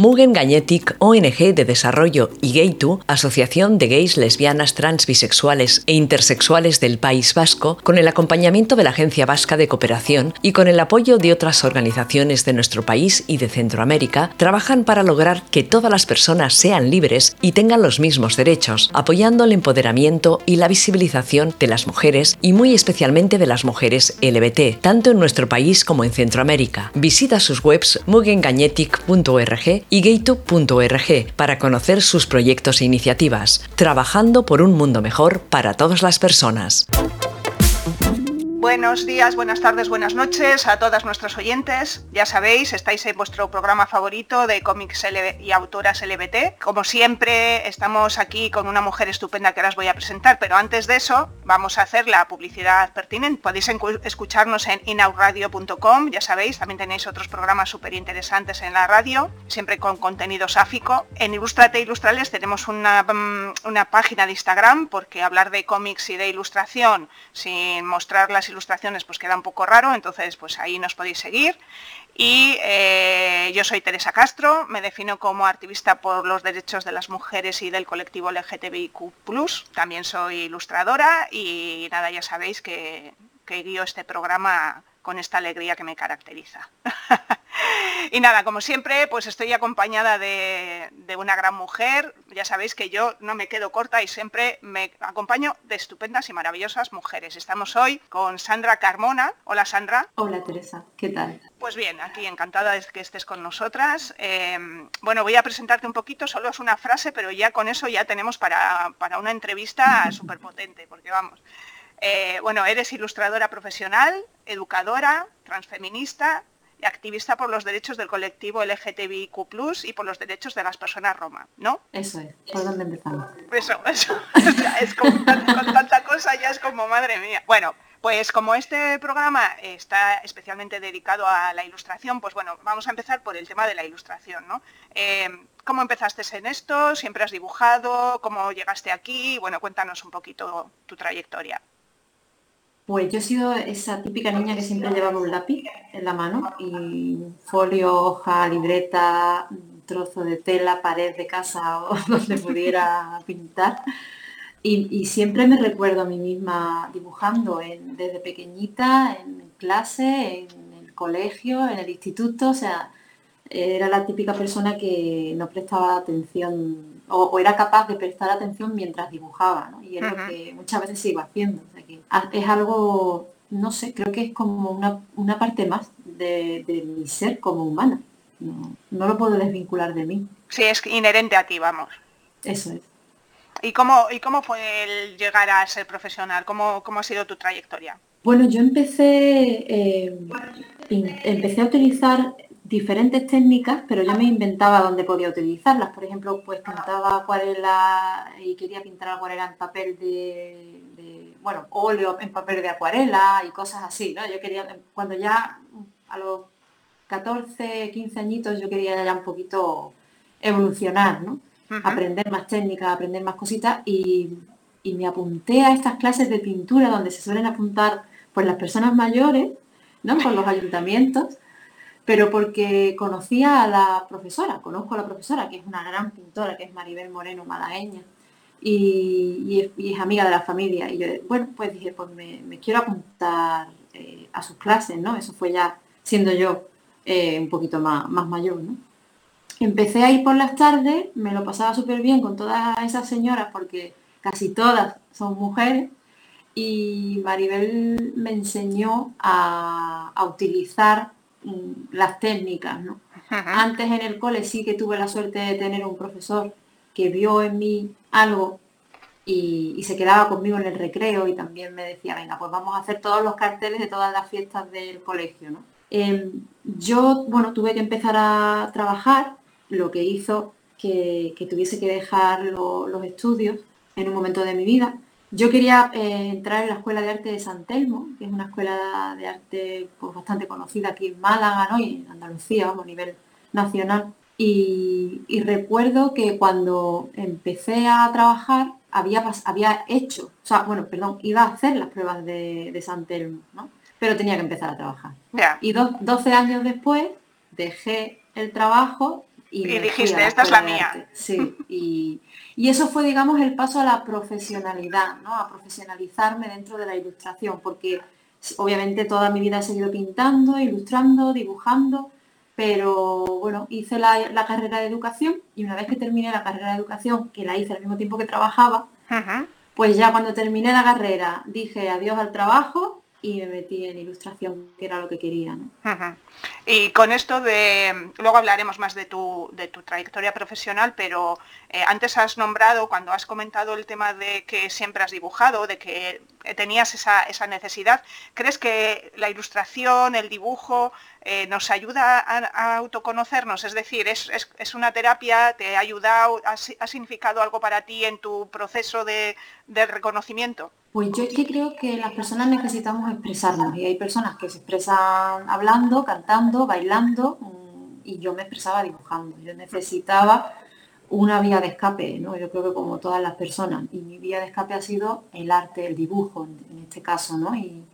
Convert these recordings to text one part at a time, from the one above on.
Mugen Gagnetic, ONG de Desarrollo y Gay2, Asociación de Gays, Lesbianas, Trans, Bisexuales e Intersexuales del País Vasco, con el acompañamiento de la Agencia Vasca de Cooperación y con el apoyo de otras organizaciones de nuestro país y de Centroamérica, trabajan para lograr que todas las personas sean libres y tengan los mismos derechos, apoyando el empoderamiento y la visibilización de las mujeres y muy especialmente de las mujeres LBT, tanto en nuestro país como en Centroamérica. Visita sus webs mugengagnetic.org y gaytube.org para conocer sus proyectos e iniciativas, trabajando por un mundo mejor para todas las personas. Buenos días, buenas tardes, buenas noches a todas nuestras oyentes. Ya sabéis, estáis en vuestro programa favorito de cómics y autoras LBT. Como siempre, estamos aquí con una mujer estupenda que las voy a presentar, pero antes de eso, vamos a hacer la publicidad pertinente. Podéis escucharnos en inauradio.com, ya sabéis, también tenéis otros programas súper interesantes en la radio, siempre con contenido sáfico. En Ilustrate Ilustrales tenemos una, mm, una página de Instagram, porque hablar de cómics y de ilustración sin mostrar las ilustraciones pues queda un poco raro, entonces pues ahí nos podéis seguir. Y eh, yo soy Teresa Castro, me defino como activista por los derechos de las mujeres y del colectivo LGTBIQ+. También soy ilustradora y nada, ya sabéis que, que guío este programa con esta alegría que me caracteriza. y nada, como siempre, pues estoy acompañada de, una gran mujer. Ya sabéis que yo no me quedo corta y siempre me acompaño de estupendas y maravillosas mujeres. Estamos hoy con Sandra Carmona. Hola Sandra. Hola Teresa, ¿qué tal? Pues bien, aquí encantada de que estés con nosotras. Em, bueno, voy a presentarte un poquito, solo es una frase, pero ya con eso ya tenemos para, para una entrevista súper potente, porque vamos. Eh, bueno, eres ilustradora profesional, educadora, transfeminista y activista por los derechos del colectivo LGTBIQ+, y por los derechos de las personas roma, ¿no? Eso es, ¿por dónde empezamos? Eso, eso. es con tanta cosa ya es como, madre mía. Bueno, pues como este programa está especialmente dedicado a la ilustración, pues bueno, vamos a empezar por el tema de la ilustración, ¿no? Eh, ¿Cómo empezaste en esto? ¿Siempre has dibujado? ¿Cómo llegaste aquí? Bueno, cuéntanos un poquito tu trayectoria. Pues yo he sido esa típica niña que siempre llevaba un lápiz en la mano y folio, hoja, libreta, trozo de tela, pared de casa o donde pudiera pintar. Y, siempre me recuerdo a mí misma dibujando desde pequeñita, en clase, en el colegio, en el instituto, o sea, era la típica persona que no prestaba atención o, era capaz de prestar atención mientras dibujaba, ¿no? Y es lo que muchas veces sigo haciendo. es algo, no sé, creo que es como una, parte más de, mi ser como humana. No, lo puedo desvincular de mí. Sí, es inherente a ti, vamos. Eso es. ¿Y cómo, y cómo fue el llegar a ser profesional? ¿Cómo, cómo ha sido tu trayectoria? Bueno, yo empecé, eh, empecé a utilizar diferentes técnicas, pero yo me inventaba dónde podía utilizarlas. Por ejemplo, pues pintaba acuarela y quería pintar acuarela en papel de, bueno, óleo en papel de acuarela y cosas así, ¿no? Yo quería, cuando ya a los 14, 15 añitos, yo quería ya un poquito evolucionar, ¿no? Aprender más técnicas, aprender más cositas y, y me apunté a estas clases de pintura donde se suelen apuntar pues las personas mayores, ¿no? Con los ayuntamientos pero porque conocía a la profesora, conozco a la profesora, que es una gran pintora, que es Maribel Moreno malagueña, y, es, amiga de la familia. Y yo, bueno, pues dije, pues me, quiero apuntar eh, a sus clases, ¿no? Eso fue ya siendo yo eh, un poquito más, más mayor, ¿no? Empecé a ir por las tardes, me lo pasaba súper bien con todas esas señoras, porque casi todas son mujeres, y Maribel me enseñó a, utilizar las técnicas, ¿no? Antes en el cole sí que tuve la suerte de tener un profesor que vio en mí algo y, se quedaba conmigo en el recreo y también me decía, venga, pues vamos a hacer todos los carteles de todas las fiestas del colegio, ¿no? Em, yo, bueno, tuve que empezar a trabajar, lo que hizo que, tuviese que dejar los estudios en un momento de mi vida yo quería eh, entrar en la Escuela de Arte de San Telmo, que es una escuela de arte pues, bastante conocida aquí en Málaga ¿no? y en Andalucía, a nivel nacional. Y, recuerdo que cuando empecé a trabajar había, había hecho, o sea, bueno, perdón, iba a hacer las pruebas de, de San Telmo, ¿no? pero tenía que empezar a trabajar. Y 12 años después dejé el trabajo Y, dijiste, esta es la mía. Sí, y, eso fue, digamos, el paso a la profesionalidad, ¿no? A profesionalizarme dentro de la ilustración, porque obviamente toda mi vida he seguido pintando, ilustrando, dibujando, pero bueno, hice la, carrera de educación y una vez que terminé la carrera de educación, que la hice al mismo tiempo que trabajaba, pues ya cuando terminé la carrera dije adiós al trabajo y me metí en ilustración, que era lo que quería. Y con esto de, luego hablaremos más de tu, de tu trayectoria profesional, pero eh, antes has nombrado, cuando has comentado el tema de que siempre has dibujado, de que tenías esa, esa necesidad, ¿crees que la ilustración, el dibujo, eh, nos ayuda a, autoconocernos? Es decir, ¿es, es, una terapia? ¿Te ha ayudado? ¿Ha, significado algo para ti en tu proceso de, de reconocimiento? Pues yo es que creo que las personas necesitamos expresarnos y hay personas que se expresan hablando, cantando, bailando mm, y yo me expresaba dibujando. Yo necesitaba una vía de escape, ¿no? Yo creo que como todas las personas y mi vía de escape ha sido el arte, el dibujo en este caso, ¿no? Y,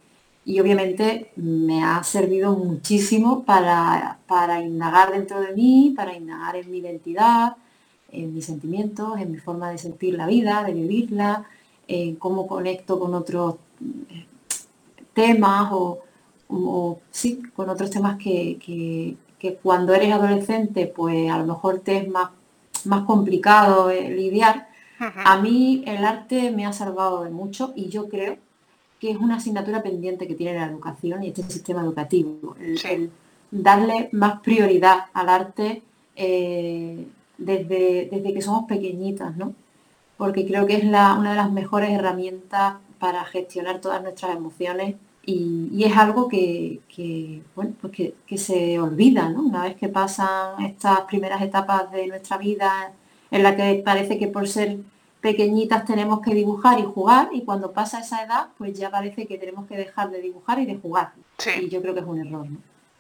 obviamente me ha servido muchísimo para, para indagar dentro de mí, para indagar en mi identidad, en mis sentimientos, en mi forma de sentir la vida, de vivirla, en cómo conecto con otros eh, temas o, sí, con otros temas que, cuando eres adolescente pues a lo mejor te es más, más complicado eh, lidiar. A mí el arte me ha salvado de mucho y yo creo que es una asignatura pendiente que tiene la educación y este sistema educativo. El, darle más prioridad al arte eh, desde, desde que somos pequeñitas, ¿no? Porque creo que es una de las mejores herramientas para gestionar todas nuestras emociones y, es algo que, bueno, pues que, se olvida, ¿no? Una vez que pasan estas primeras etapas de nuestra vida en la que parece que por ser pequeñitas tenemos que dibujar y jugar y cuando pasa esa edad pues ya parece que tenemos que dejar de dibujar y de jugar. Y yo creo que es un error.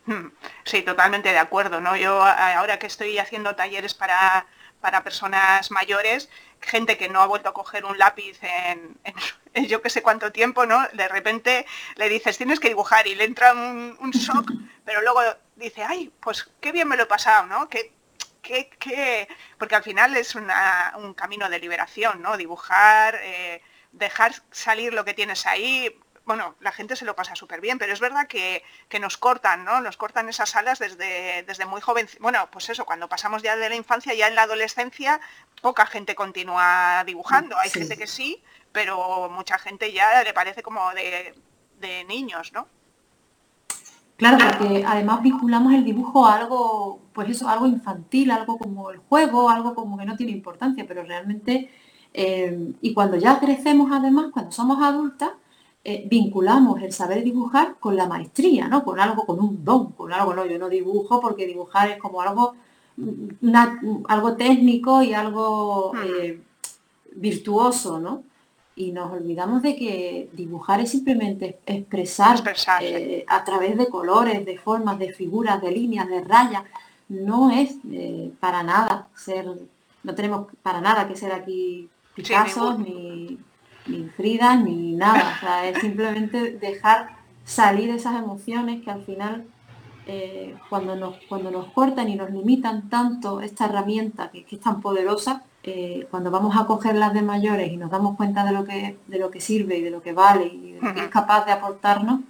Hmm. Sí, totalmente de acuerdo. ¿no? Yo ahora que estoy haciendo talleres para, para personas mayores, gente que no ha vuelto a coger un lápiz en, yo que sé cuánto tiempo, ¿no? De repente le dices, tienes que dibujar y le entra un, shock, pero luego dice, ay, pues qué bien me lo he pasado, ¿no? Que, Porque al final es un camino de liberación, ¿no? Dibujar, eh, dejar salir lo que tienes ahí, bueno, la gente se lo pasa súper bien, pero es verdad que, nos cortan, ¿no? Nos cortan esas alas desde, desde muy joven. Bueno, pues eso, cuando pasamos ya de la infancia, ya en la adolescencia, poca gente continúa dibujando. Hay gente que sí, pero mucha gente ya le parece como de, de niños, ¿no? Claro, porque además vinculamos el dibujo a algo, pues eso, algo infantil, algo como el juego, algo como que no tiene importancia, pero realmente, eh, y cuando ya crecemos además, cuando somos adultas, eh, vinculamos el saber dibujar con la maestría, ¿no? Con algo, con un don, con algo, no, yo no dibujo porque dibujar es como algo, mm, algo técnico y algo eh, virtuoso, ¿no? Y nos olvidamos de que dibujar es simplemente expresar eh, a través de colores, de formas, de figuras, de líneas, de rayas. No es para nada ser, no tenemos para nada que ser aquí Picasso ni ni Frida, ni nada. O sea, es simplemente dejar salir esas emociones que al final, eh, cuando, nos, cuando nos cortan y nos limitan tanto esta herramienta que, es tan poderosa, eh, cuando vamos a cogerlas de mayores y nos damos cuenta de lo que, de lo que sirve y de lo que vale y de lo que es capaz de aportarnos,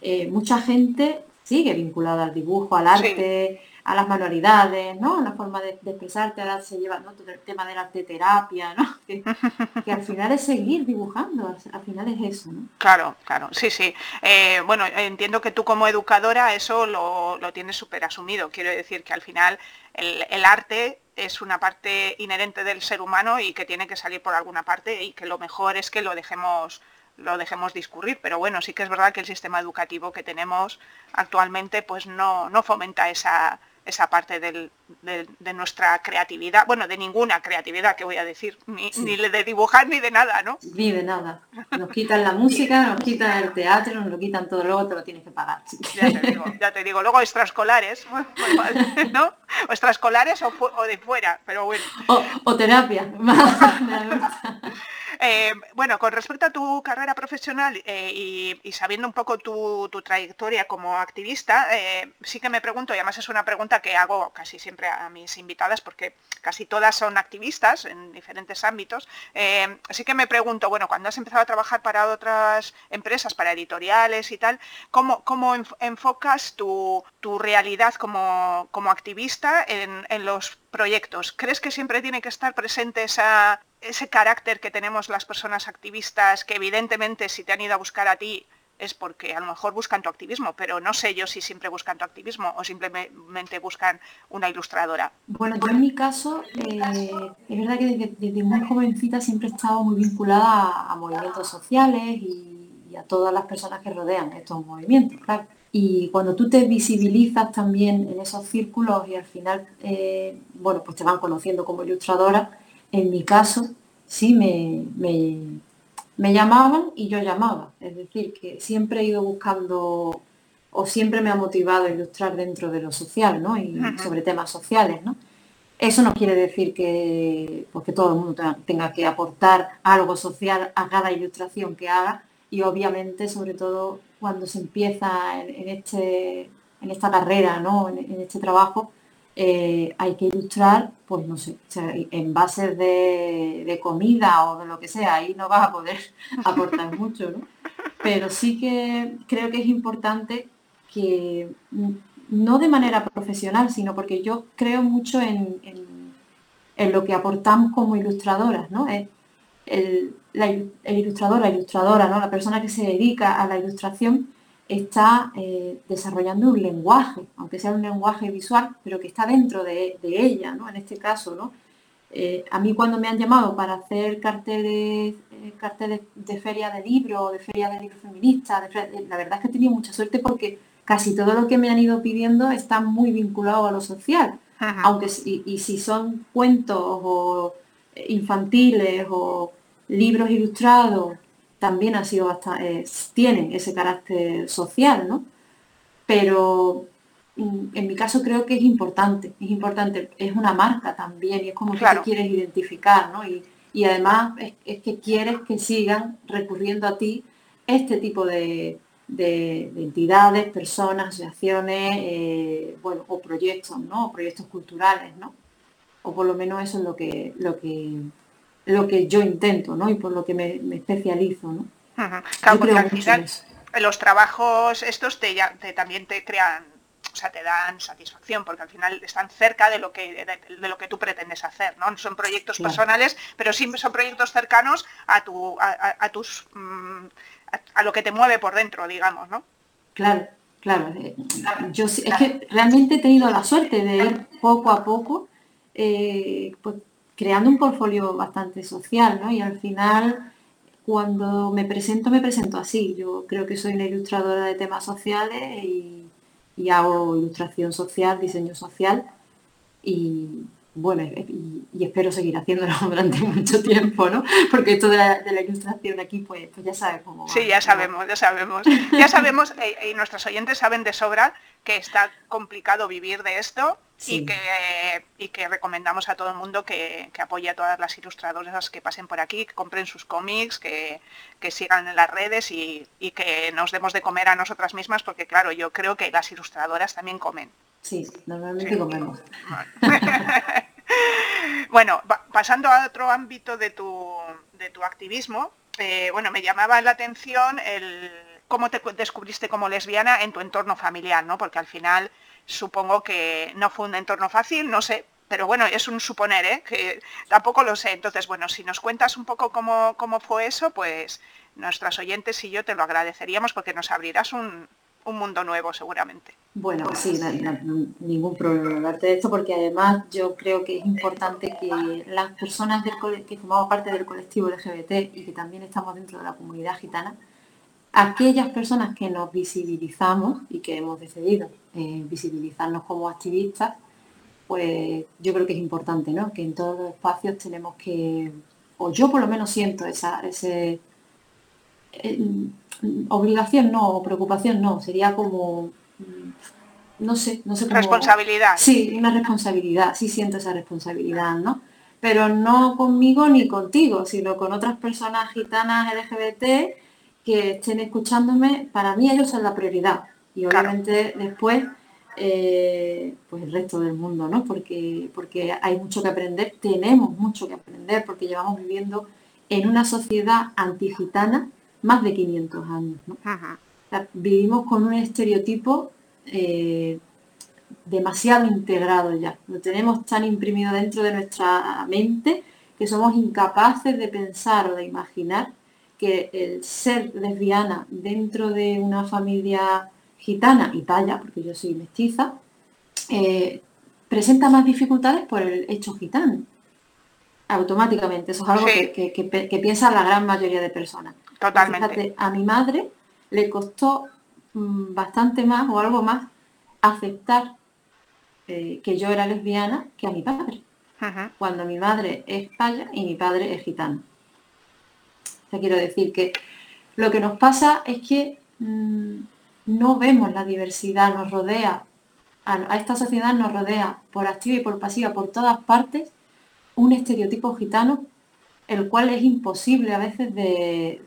eh, mucha gente sigue vinculada al dibujo, al arte, a las manualidades, ¿no? La forma de, expresarte, ahora se lleva todo el tema de la arte terapia, ¿no? Que, al final es seguir dibujando, al, final es eso, ¿no? Claro, claro, sí, sí. Eh, bueno, entiendo que tú como educadora eso lo, tienes súper asumido. Quiero decir que al final el, arte es una parte inherente del ser humano y que tiene que salir por alguna parte y que lo mejor es que lo dejemos lo dejemos discurrir, pero bueno, sí que es verdad que el sistema educativo que tenemos actualmente pues no, no fomenta esa, esa parte de, nuestra creatividad, bueno, de ninguna creatividad que voy a decir, ni, de dibujar ni de nada, ¿no? Ni de nada. Nos quitan la música, nos quitan el teatro, nos lo quitan todo, luego te lo tienes que pagar. Ya te digo, ya te digo. luego extraescolares, ¿no? O extraescolares o, de fuera, pero bueno. O, terapia. Eh, bueno, con respecto a tu carrera profesional eh, y, sabiendo un poco tu, trayectoria como activista, eh, sí que me pregunto, y además es una pregunta que hago casi siempre a mis invitadas, porque casi todas son activistas en diferentes ámbitos, sí que me pregunto, bueno, cuando has empezado a trabajar para otras empresas, para editoriales y tal, ¿cómo, cómo enfocas tu, realidad como, activista en, en los proyectos? ¿Crees que siempre tiene que estar presente esa ese carácter que tenemos las personas activistas, que evidentemente si te han ido a buscar a ti es porque a lo mejor buscan tu activismo, pero no sé yo si siempre buscan tu activismo o simplemente buscan una ilustradora. Bueno, yo en mi caso, eh, es verdad que desde, muy jovencita siempre he estado muy vinculada a, movimientos sociales y, a todas las personas que rodean estos movimientos, claro. Y cuando tú te visibilizas también en esos círculos y al final, eh, bueno, pues te van conociendo como ilustradora, en mi caso, sí me, me, llamaban y yo llamaba. Es decir, que siempre he ido buscando o siempre me ha motivado a ilustrar dentro de lo social, ¿no? Y sobre temas sociales, ¿no? Eso no quiere decir que, pues, todo el mundo tenga que aportar algo social a cada ilustración que haga y obviamente, sobre todo cuando se empieza en, este, en esta carrera, ¿no? en este trabajo, eh, hay que ilustrar, pues no sé, en bases de, comida o de lo que sea, ahí no vas a poder aportar mucho, ¿no? Pero sí que creo que es importante que, mm, no de manera profesional, sino porque yo creo mucho en, lo que aportamos como ilustradoras, ¿no? El, el ilustrador, la ilustradora, ¿no? La persona que se dedica a la ilustración está eh, desarrollando un lenguaje, aunque sea un lenguaje visual, pero que está dentro de, ella, ¿no? En este caso, ¿no? Eh, a mí cuando me han llamado para hacer carteles, eh, carteles de feria de libros, de feria de libros feministas, la verdad es que he tenido mucha suerte porque casi todo lo que me han ido pidiendo está muy vinculado a lo social. Aunque y si son cuentos o infantiles o libros ilustrados también ha sido bastante, tienen ese carácter social, ¿no? Pero mm, en mi caso creo que es importante, es importante, es una marca también y es como que te quieres identificar, ¿no? Y, además es, que quieres que sigan recurriendo a ti este tipo de, entidades, personas, asociaciones, eh, bueno, o proyectos, ¿no? O proyectos culturales, ¿no? O por lo menos eso es lo que, lo que lo que yo intento, ¿no? Y por lo que me, especializo, ¿no? Claro, porque al final los trabajos estos te, también te crean, o sea, te dan satisfacción, porque al final están cerca de lo que, de, lo que tú pretendes hacer, ¿no? Son proyectos personales, pero sí son proyectos cercanos a tu, a, tus mm, a, lo que te mueve por dentro, digamos, ¿no? Claro, claro. Eh, yo es que realmente he tenido la suerte de ir poco a poco, eh, pues creando un portfolio bastante social, ¿no? Y al final, cuando me presento, me presento así. Yo creo que soy una ilustradora de temas sociales y, hago ilustración social, diseño social y bueno, y, espero seguir haciéndolo durante mucho tiempo, ¿no? Porque esto de la, ilustración aquí, pues, pues, ya sabes cómo Sí, ya sabemos, ya sabemos. Ya sabemos, y nuestros oyentes saben de sobra que está complicado vivir de esto y, que, y que recomendamos a todo el mundo que, apoye a todas las ilustradoras que pasen por aquí, que compren sus cómics, que, sigan en las redes y, que nos demos de comer a nosotras mismas, porque claro, yo creo que las ilustradoras también comen. Sí, normalmente comemos. bueno, pasando a otro ámbito de tu, de tu activismo, eh, bueno, me llamaba la atención el cómo te descubriste como lesbiana en tu entorno familiar, ¿no? Porque al final supongo que no fue un entorno fácil, no sé, pero bueno, es un suponer, ¿eh? que tampoco lo sé. Entonces, bueno, si nos cuentas un poco cómo, cómo fue eso, pues nuestras oyentes y yo te lo agradeceríamos porque nos abrirás un, mundo nuevo seguramente. Bueno, sí, ningún problema hablarte de esto porque además yo creo que es importante que las personas del que formamos parte del colectivo LGBT y que también estamos dentro de la comunidad gitana, aquellas personas que nos visibilizamos y que hemos decidido eh, visibilizarnos como activistas, pues yo creo que es importante, ¿no? Que en todos los espacios tenemos que, o yo por lo menos siento esa ese, obligación no, o preocupación no, sería como, no sé, no sé cómo... Responsabilidad. Sí, una responsabilidad, sí siento esa responsabilidad, ¿no? pero no conmigo ni contigo, sino con otras personas gitanas LGBT que estén escuchándome. Para mí ellos son la prioridad. Y obviamente después, eh, pues el resto del mundo, ¿no? Porque, porque hay mucho que aprender, tenemos mucho que aprender, porque llevamos viviendo en una sociedad antigitana más de 500 años. vivimos con un estereotipo eh, demasiado integrado ya. Lo tenemos tan imprimido dentro de nuestra mente que somos incapaces de pensar o de imaginar que el ser lesbiana dentro de una familia gitana y talla, porque yo soy mestiza, eh, presenta más dificultades por el hecho gitano. Automáticamente, eso es algo que, piensa la gran mayoría de personas. Totalmente. a mi madre le costó mm, bastante más o algo más aceptar eh, que yo era lesbiana que a mi padre. Cuando mi madre es paya y mi padre es gitano. O quiero decir que lo que nos pasa es que mm, no vemos la diversidad, nos rodea, a, esta sociedad nos rodea por activa y por pasiva, por todas partes, un estereotipo gitano, el cual es imposible a veces de,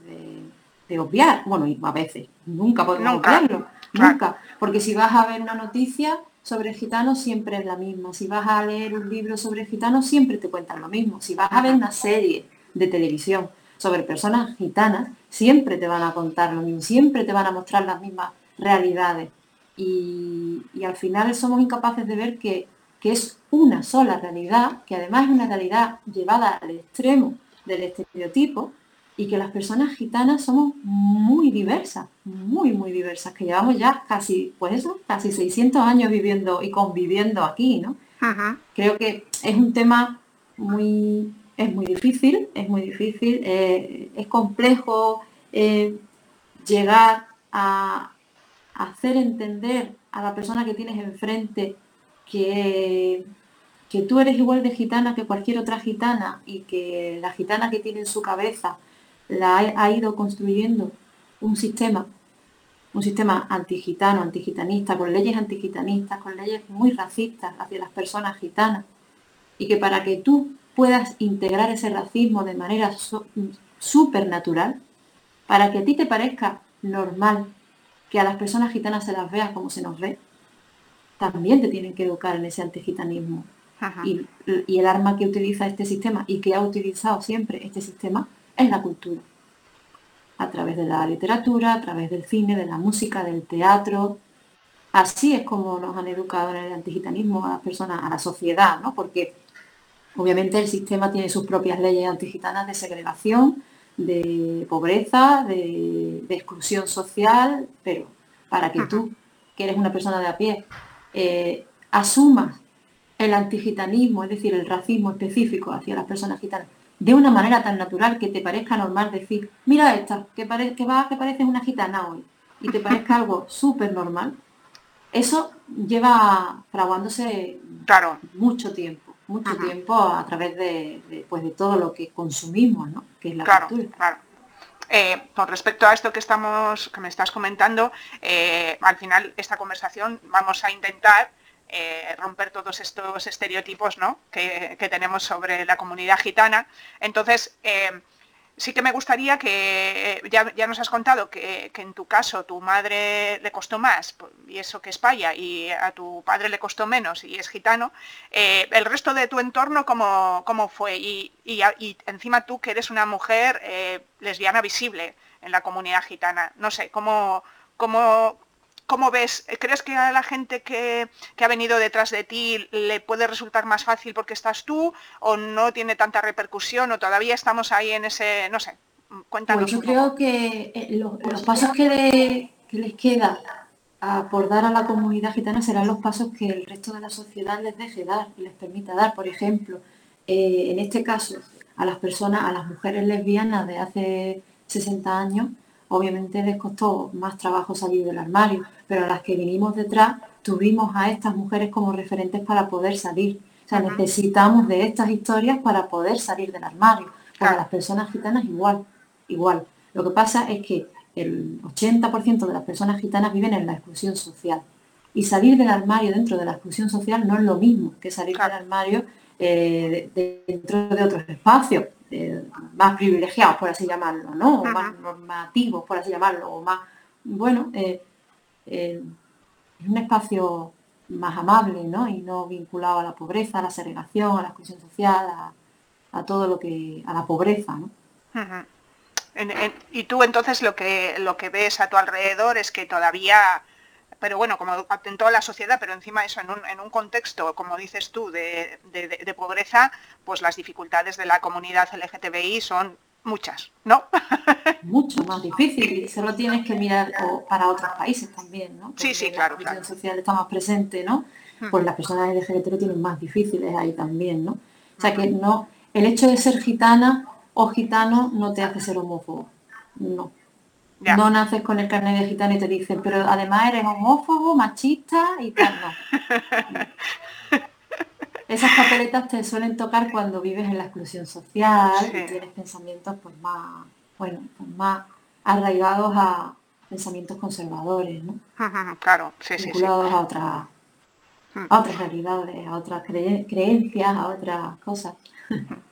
obviar. Bueno, a veces, nunca podemos obviarlo, nunca. Porque si vas a ver una noticia, sobre gitanos siempre es la misma. Si vas a leer un libro sobre gitanos, siempre te cuentan lo mismo. Si vas a ver una serie de televisión sobre personas gitanas, siempre te van a contar lo mismo, siempre te van a mostrar las mismas realidades. Y, al final somos incapaces de ver que, que es una sola realidad, que además es una realidad llevada al extremo del estereotipo, y que las personas gitanas somos muy diversas, muy, muy diversas, que llevamos ya casi, pues eso, casi 600 años viviendo y conviviendo aquí, ¿no? Creo que es un tema muy, es muy difícil, es muy difícil, eh, es complejo eh, llegar a, hacer entender a la persona que tienes enfrente que, que tú eres igual de gitana que cualquier otra gitana y que la gitana que tiene en su cabeza la ha, ido construyendo un sistema, un sistema antigitano, antigitanista, con leyes antigitanistas, con leyes muy racistas hacia las personas gitanas. Y que para que tú puedas integrar ese racismo de manera súper natural, para que a ti te parezca normal que a las personas gitanas se las vea como se nos ve, también te tienen que educar en ese antigitanismo. Y, y, el arma que utiliza este sistema y que ha utilizado siempre este sistema es la cultura. A través de la literatura, a través del cine, de la música, del teatro. Así es como nos han educado en el antigitanismo a las personas, a la sociedad, ¿no? Porque obviamente el sistema tiene sus propias leyes antigitanas de segregación, de pobreza, de, exclusión social, pero para que tú, que eres una persona de a pie, eh, asumas el antigitanismo, es decir, el racismo específico hacia las personas gitanas, de una manera tan natural que te parezca normal decir, mira esta, que, que va, que parece una gitana hoy, y te parezca algo súper normal, eso lleva fraguándose claro. mucho tiempo, mucho tiempo a través de, pues, de todo lo que consumimos, ¿no? Que es la claro, Claro. Eh, con respecto a esto que estamos, que me estás comentando, eh, al final esta conversación vamos a intentar eh, romper todos estos estereotipos que, tenemos sobre la comunidad gitana. Entonces, eh, sí que me gustaría que, ya, nos has contado que, en tu caso tu madre le costó más, y eso que es paya, y a tu padre le costó menos y es gitano, eh, el resto de tu entorno, ¿cómo, cómo fue? Y, encima tú que eres una mujer lesbiana visible en la comunidad gitana, no sé, ¿cómo, cómo, ¿Cómo ves? ¿Crees que a la gente que, ha venido detrás de ti le puede resultar más fácil porque estás tú o no tiene tanta repercusión o todavía estamos ahí en ese, no sé, cuéntanos. Pues yo creo que eh, los, pasos que, les queda por dar a la comunidad gitana serán los pasos que el resto de la sociedad les deje dar y les permita dar. Por ejemplo, eh, en este caso, a las personas, a las mujeres lesbianas de hace 60 años, obviamente les costó más trabajo salir del armario, pero a las que vinimos detrás tuvimos a estas mujeres como referentes para poder salir. O sea, necesitamos de estas historias para poder salir del armario. Para las personas gitanas igual, igual. Lo que pasa es que el 80% de las personas gitanas viven en la exclusión social. Y salir del armario dentro de la exclusión social no es lo mismo que salir del armario eh, dentro de otros espacios más privilegiados, por así llamarlo, ¿no? O más normativos, por así llamarlo, o más, bueno, es un espacio más amable, ¿no? Y no vinculado a la pobreza, a la segregación, a la exclusión social, a, todo lo que, a la pobreza, ¿no? y tú entonces lo que lo que ves a tu alrededor es que todavía pero bueno, como en toda la sociedad, pero encima eso, en un, en un contexto, como dices tú, de, de, pobreza, pues las dificultades de la comunidad LGTBI son muchas, ¿no? Mucho más difícil, y solo tienes que mirar para otros países también, ¿no? sí, sí, claro. La claro. social está más presente, ¿no? Pues las personas LGBT lo tienen más difíciles ahí también, ¿no? O sea que no, el hecho de ser gitana o gitano no te hace ser homófobo, no. No naces con el carnet de gitano y te dicen, pero además eres homófobo, machista y tal, no. Esas papeletas te suelen tocar cuando vives en la exclusión social y tienes pensamientos pues más, bueno, pues más arraigados a pensamientos conservadores, ¿no? Claro, sí, Vinculados a otras hmm. a otras realidades, a otras creencias, a otras cosas.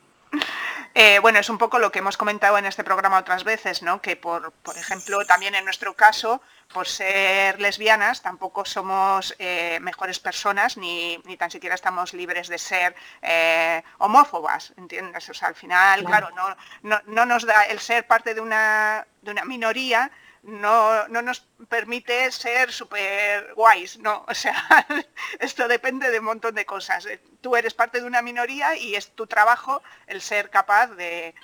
Eh, bueno, es un poco lo que hemos comentado en este programa otras veces, ¿no? Que por, por ejemplo, también en nuestro caso, por ser lesbianas, tampoco somos eh, mejores personas ni, ni, tan siquiera estamos libres de ser eh, homófobas, ¿entiendes? O sea, al final, claro, no, no, no, nos da el ser parte de una, de una minoría, no, no nos permite ser súper guays, no, o sea, esto depende de un montón de cosas. Eh, tú eres parte de una minoría y es tu trabajo el ser capaz de,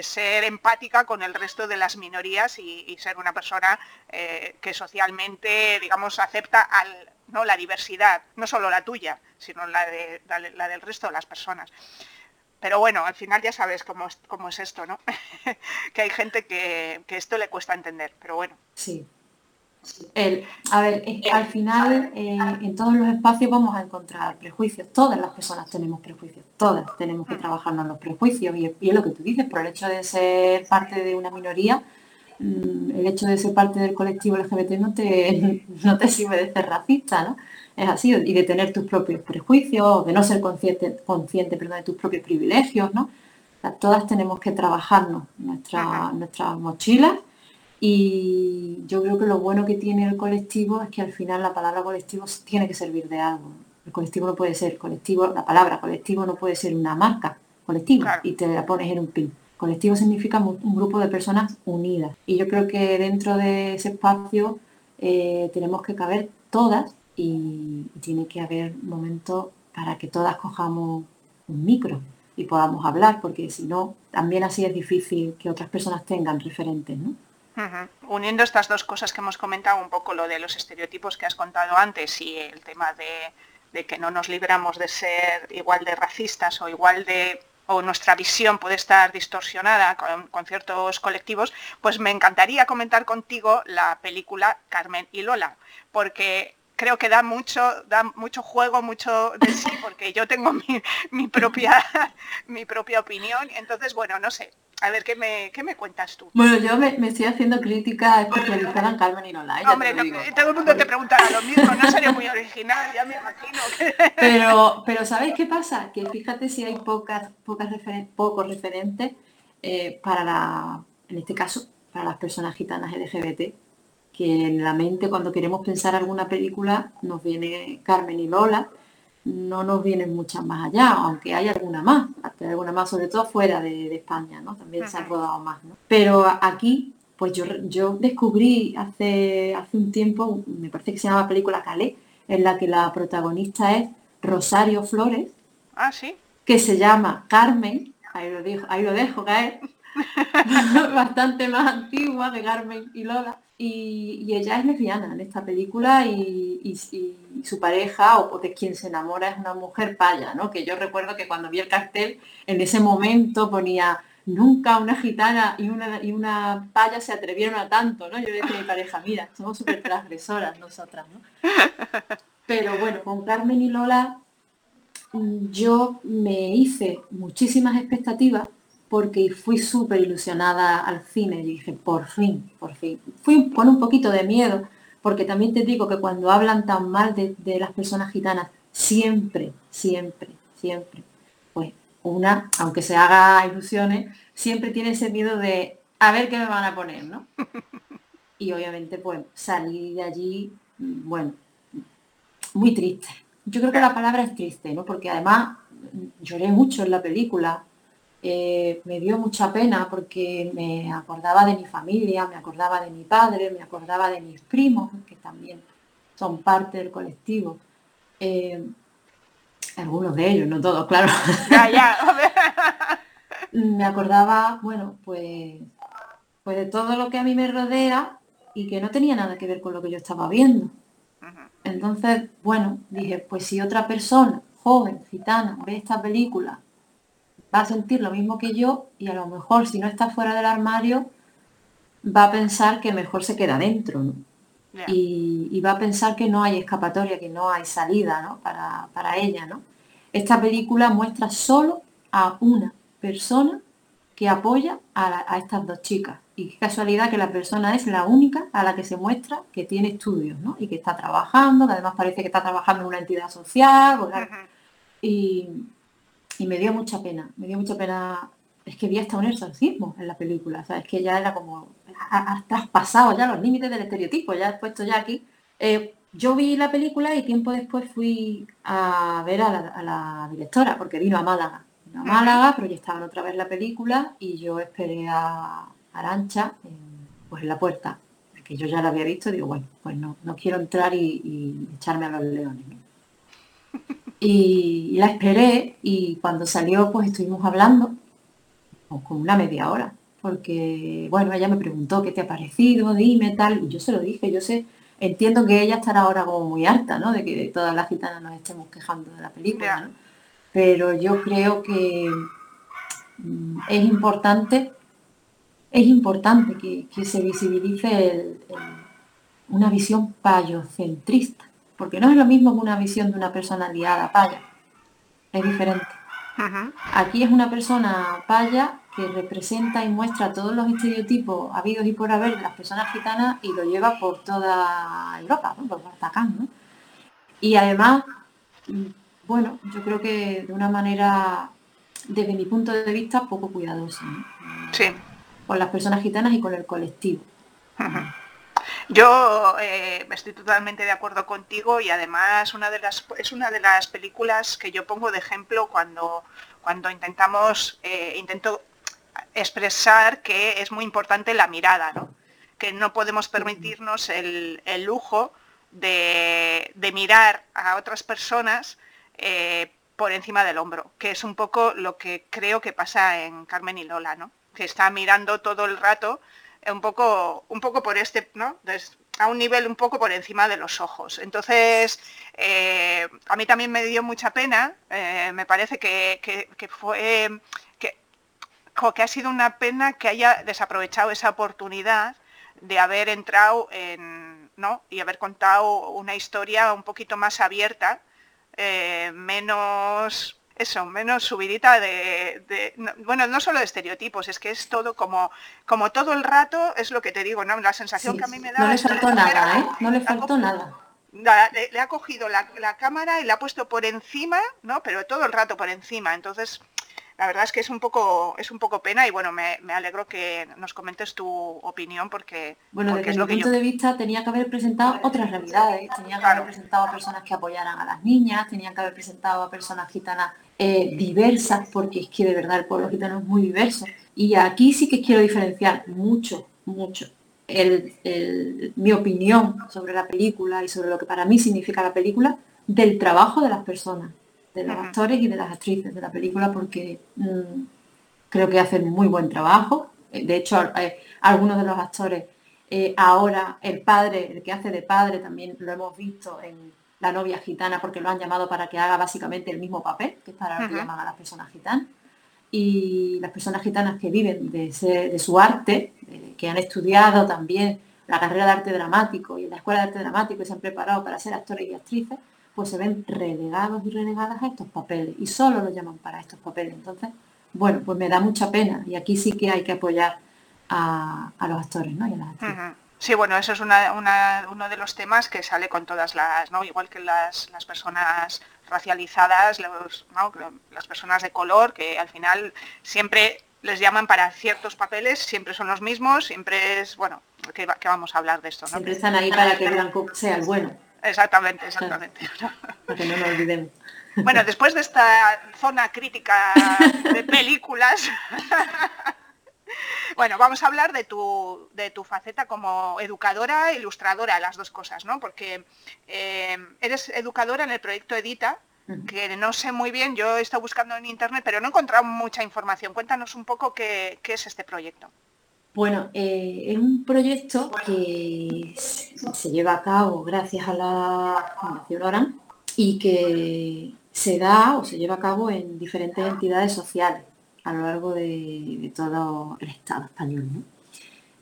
ser empática con el resto de las minorías y, ser una persona eh, que socialmente, digamos, acepta al, ¿no? la diversidad, no solo la tuya, sino la, de, la del resto de las personas. Pero bueno, al final ya sabes cómo es, cómo es esto, ¿no? que hay gente que, esto le cuesta entender, pero bueno. Sí. a ver, al final eh, en todos los espacios vamos a encontrar prejuicios. Todas las personas tenemos prejuicios, todas tenemos que mm. trabajarnos en los prejuicios. Y, y es lo que tú dices, por el hecho de ser parte de una minoría, mm, el hecho de ser parte del colectivo LGBT no te, no te sirve de ser racista, ¿no? Es así, y de tener tus propios prejuicios, de no ser consciente, consciente perdón, de tus propios privilegios, ¿no? todas tenemos que trabajarnos nuestra, nuestras mochilas y yo creo que lo bueno que tiene el colectivo es que al final la palabra colectivo tiene que servir de algo. El colectivo no puede ser colectivo, la palabra colectivo no puede ser una marca colectiva y te la pones en un pin. Colectivo significa un grupo de personas unidas. Y yo creo que dentro de ese espacio eh, tenemos que caber todas y tiene que haber momentos para que todas cojamos un micro y podamos hablar, porque si no, también así es difícil que otras personas tengan referentes, ¿no? Uniendo estas dos cosas que hemos comentado, un poco lo de los estereotipos que has contado antes y el tema de, que no nos libramos de ser igual de racistas o igual de o nuestra visión puede estar distorsionada con, con, ciertos colectivos, pues me encantaría comentar contigo la película Carmen y Lola, porque creo que da mucho, da mucho juego, mucho de sí, porque yo tengo mi, propia, mi propia opinión. Entonces, bueno, no sé. A ver, ¿qué me, qué me cuentas tú? Bueno, yo me, estoy haciendo crítica especializada en Carmen y Nola. Hombre, todo el mundo te preguntará lo mismo, no sería muy original, ya me imagino. Pero, pero ¿sabéis qué pasa? Que fíjate si hay pocas, pocas pocos referentes eh, para la, en este caso, para las personas gitanas LGBT que en la mente cuando queremos pensar alguna película nos viene Carmen y Lola, no nos vienen muchas más allá, aunque hay alguna más, hay alguna más, sobre todo fuera de, España, ¿no? También se han rodado más, ¿no? Pero aquí, pues yo, yo descubrí hace, hace un tiempo, me parece que se llama película Calé, en la que la protagonista es Rosario Flores. Ah, sí. Que se llama Carmen, ahí lo, dejo, ahí lo dejo caer, bastante más antigua que Carmen y Lola y, ella es lesbiana en esta película y, su pareja o de quien se enamora es una mujer paya, ¿no? Que yo recuerdo que cuando vi el cartel en ese momento ponía nunca una gitana y una, y una paya se atrevieron a tanto, ¿no? Yo decía mi pareja, mira, somos súper transgresoras nosotras, ¿no? Pero bueno, con Carmen y Lola mm, yo me hice muchísimas expectativas porque fui súper ilusionada al cine y dije, por fin, por fin. Fui con un poquito de miedo, porque también te digo que cuando hablan tan mal de, las personas gitanas, siempre, siempre, siempre una, aunque se haga ilusiones, siempre tiene ese miedo de a ver qué me van a poner, ¿no? Y obviamente, pues salí de allí, mm, bueno, muy triste. Yo creo que la palabra es triste, ¿no? Porque además lloré mucho en la película, eh, me dio mucha pena porque me acordaba de mi familia, me acordaba de mi padre, me acordaba de mis primos, que también son parte del colectivo. Eh, algunos de ellos, no todos, claro. me acordaba, bueno, pues, pues de todo lo que a mí me rodea y que no tenía nada que ver con lo que yo estaba viendo. Entonces, bueno, dije, pues si otra persona, joven, gitana, ve esta película va a sentir lo mismo que yo y a lo mejor si no está fuera del armario va a pensar que mejor se queda dentro y, va a pensar que no hay escapatoria, que no hay salida para, ella. ¿no? Esta película muestra solo a una persona que apoya a, estas dos chicas. Y qué casualidad que la persona es la única a la que se muestra que tiene estudios y que está trabajando, que además parece que está trabajando en una entidad social. y, y me dio mucha pena, me dio mucha pena. Es que vi hasta un exorcismo en la película, o sea, es que ya era como, has traspasado ya los límites del estereotipo, ya has puesto ya aquí. Eh, yo vi la película y tiempo después fui a ver a la, directora, porque vino a Málaga. Vino a Málaga, proyectaban otra vez la película y yo esperé a Arancha en, pues en la puerta, que yo ya la había visto, digo, bueno, pues no, no quiero entrar y, echarme a los leones. Y, la esperé y cuando salió pues estuvimos hablando con una media hora, porque bueno, ella me preguntó qué te ha parecido, dime tal, y yo se lo dije, yo sé, entiendo que ella estará ahora como muy harta, ¿no? De que todas las gitanas nos estemos quejando de la película, Pero yo creo que mm, es importante, es importante que, se visibilice una visión payocentrista porque no es lo mismo que una visión de una persona liada paya, es diferente. Aquí es una persona paya que representa y muestra todos los estereotipos habidos y por haber de las personas gitanas y lo lleva por toda Europa, ¿no? por Bartacán, ¿no? Y además, bueno, yo creo que de una manera, desde mi punto de vista, poco cuidadosa, Sí. Con las personas gitanas y con el colectivo. Yo eh, estoy totalmente de acuerdo contigo y además de es una de las películas que yo pongo de ejemplo cuando, cuando intentamos, eh, intento expresar que es muy importante la mirada, ¿no? que no podemos permitirnos el, lujo de, mirar a otras personas eh, por encima del hombro, que es un poco lo que creo que pasa en Carmen y Lola, ¿no? que está mirando todo el rato un poco, un poco por este, ¿no? a un nivel un poco por encima de los ojos. Entonces, eh, a mí también me dio mucha pena, eh, me parece que, fue, que, que, ha sido una pena que haya desaprovechado esa oportunidad de haber entrado en, ¿no? y haber contado una historia un poquito más abierta, eh, menos eso, menos subidita de, bueno, no solo de estereotipos, es que es todo como, como todo el rato, es lo que te digo, ¿no? La sensación que a mí me da... No le faltó nada, ¿eh? No le faltó nada. Le, ha cogido la, la, cámara y la ha puesto por encima, ¿no? Pero todo el rato por encima. Entonces, la verdad es que es un poco, es un poco pena y bueno, me, alegro que nos comentes tu opinión porque... Bueno, desde mi punto de vista tenía que haber presentado otras realidades, tenía que haber presentado a personas que apoyaran a las niñas, tenía que haber presentado a personas gitanas eh, diversas, porque es que de verdad el pueblo gitano es muy diverso. Y aquí sí que quiero diferenciar mucho, mucho mi opinión sobre la película y sobre lo que para mí significa la película del trabajo de las personas de los actores y de las actrices de la película porque mm, creo que hacen muy buen trabajo. Eh, de hecho, eh, algunos de los actores, eh, ahora el padre, el que hace de padre, también lo hemos visto en La novia gitana porque lo han llamado para que haga básicamente el mismo papel, que es para lo que llaman a las personas gitanas. Y las personas gitanas que viven de, su arte, que han estudiado también la carrera de arte dramático y en la escuela de arte dramático y se han preparado para ser actores y actrices, pues se ven relegados y relegadas a estos papeles y solo lo llaman para estos papeles. Entonces, bueno, pues me da mucha pena y aquí sí que hay que apoyar a, los actores ¿no? y a las actrices. Sí, bueno, eso es uno de los temas que sale con todas las, ¿no? Igual que las, personas racializadas, las personas de color, que al final siempre les llaman para ciertos papeles, siempre son los mismos, siempre es, bueno, que, vamos a hablar de esto, ¿no? Siempre están ahí para que blanco sea el bueno. Exactamente, exactamente. Que no lo olvidemos. Bueno, después de esta zona crítica de películas, bueno, vamos a hablar de tu, de tu faceta como educadora e ilustradora, las dos cosas, ¿no? Porque eh, eres educadora en el proyecto Edita, que no sé muy bien, yo he estado buscando en internet, pero no he encontrado mucha información. Cuéntanos un poco qué, es este proyecto. Bueno, eh, es un proyecto que se lleva a cabo gracias a la Fundación Oran y que se da o se lleva a cabo en diferentes entidades sociales a lo largo de, todo el Estado español.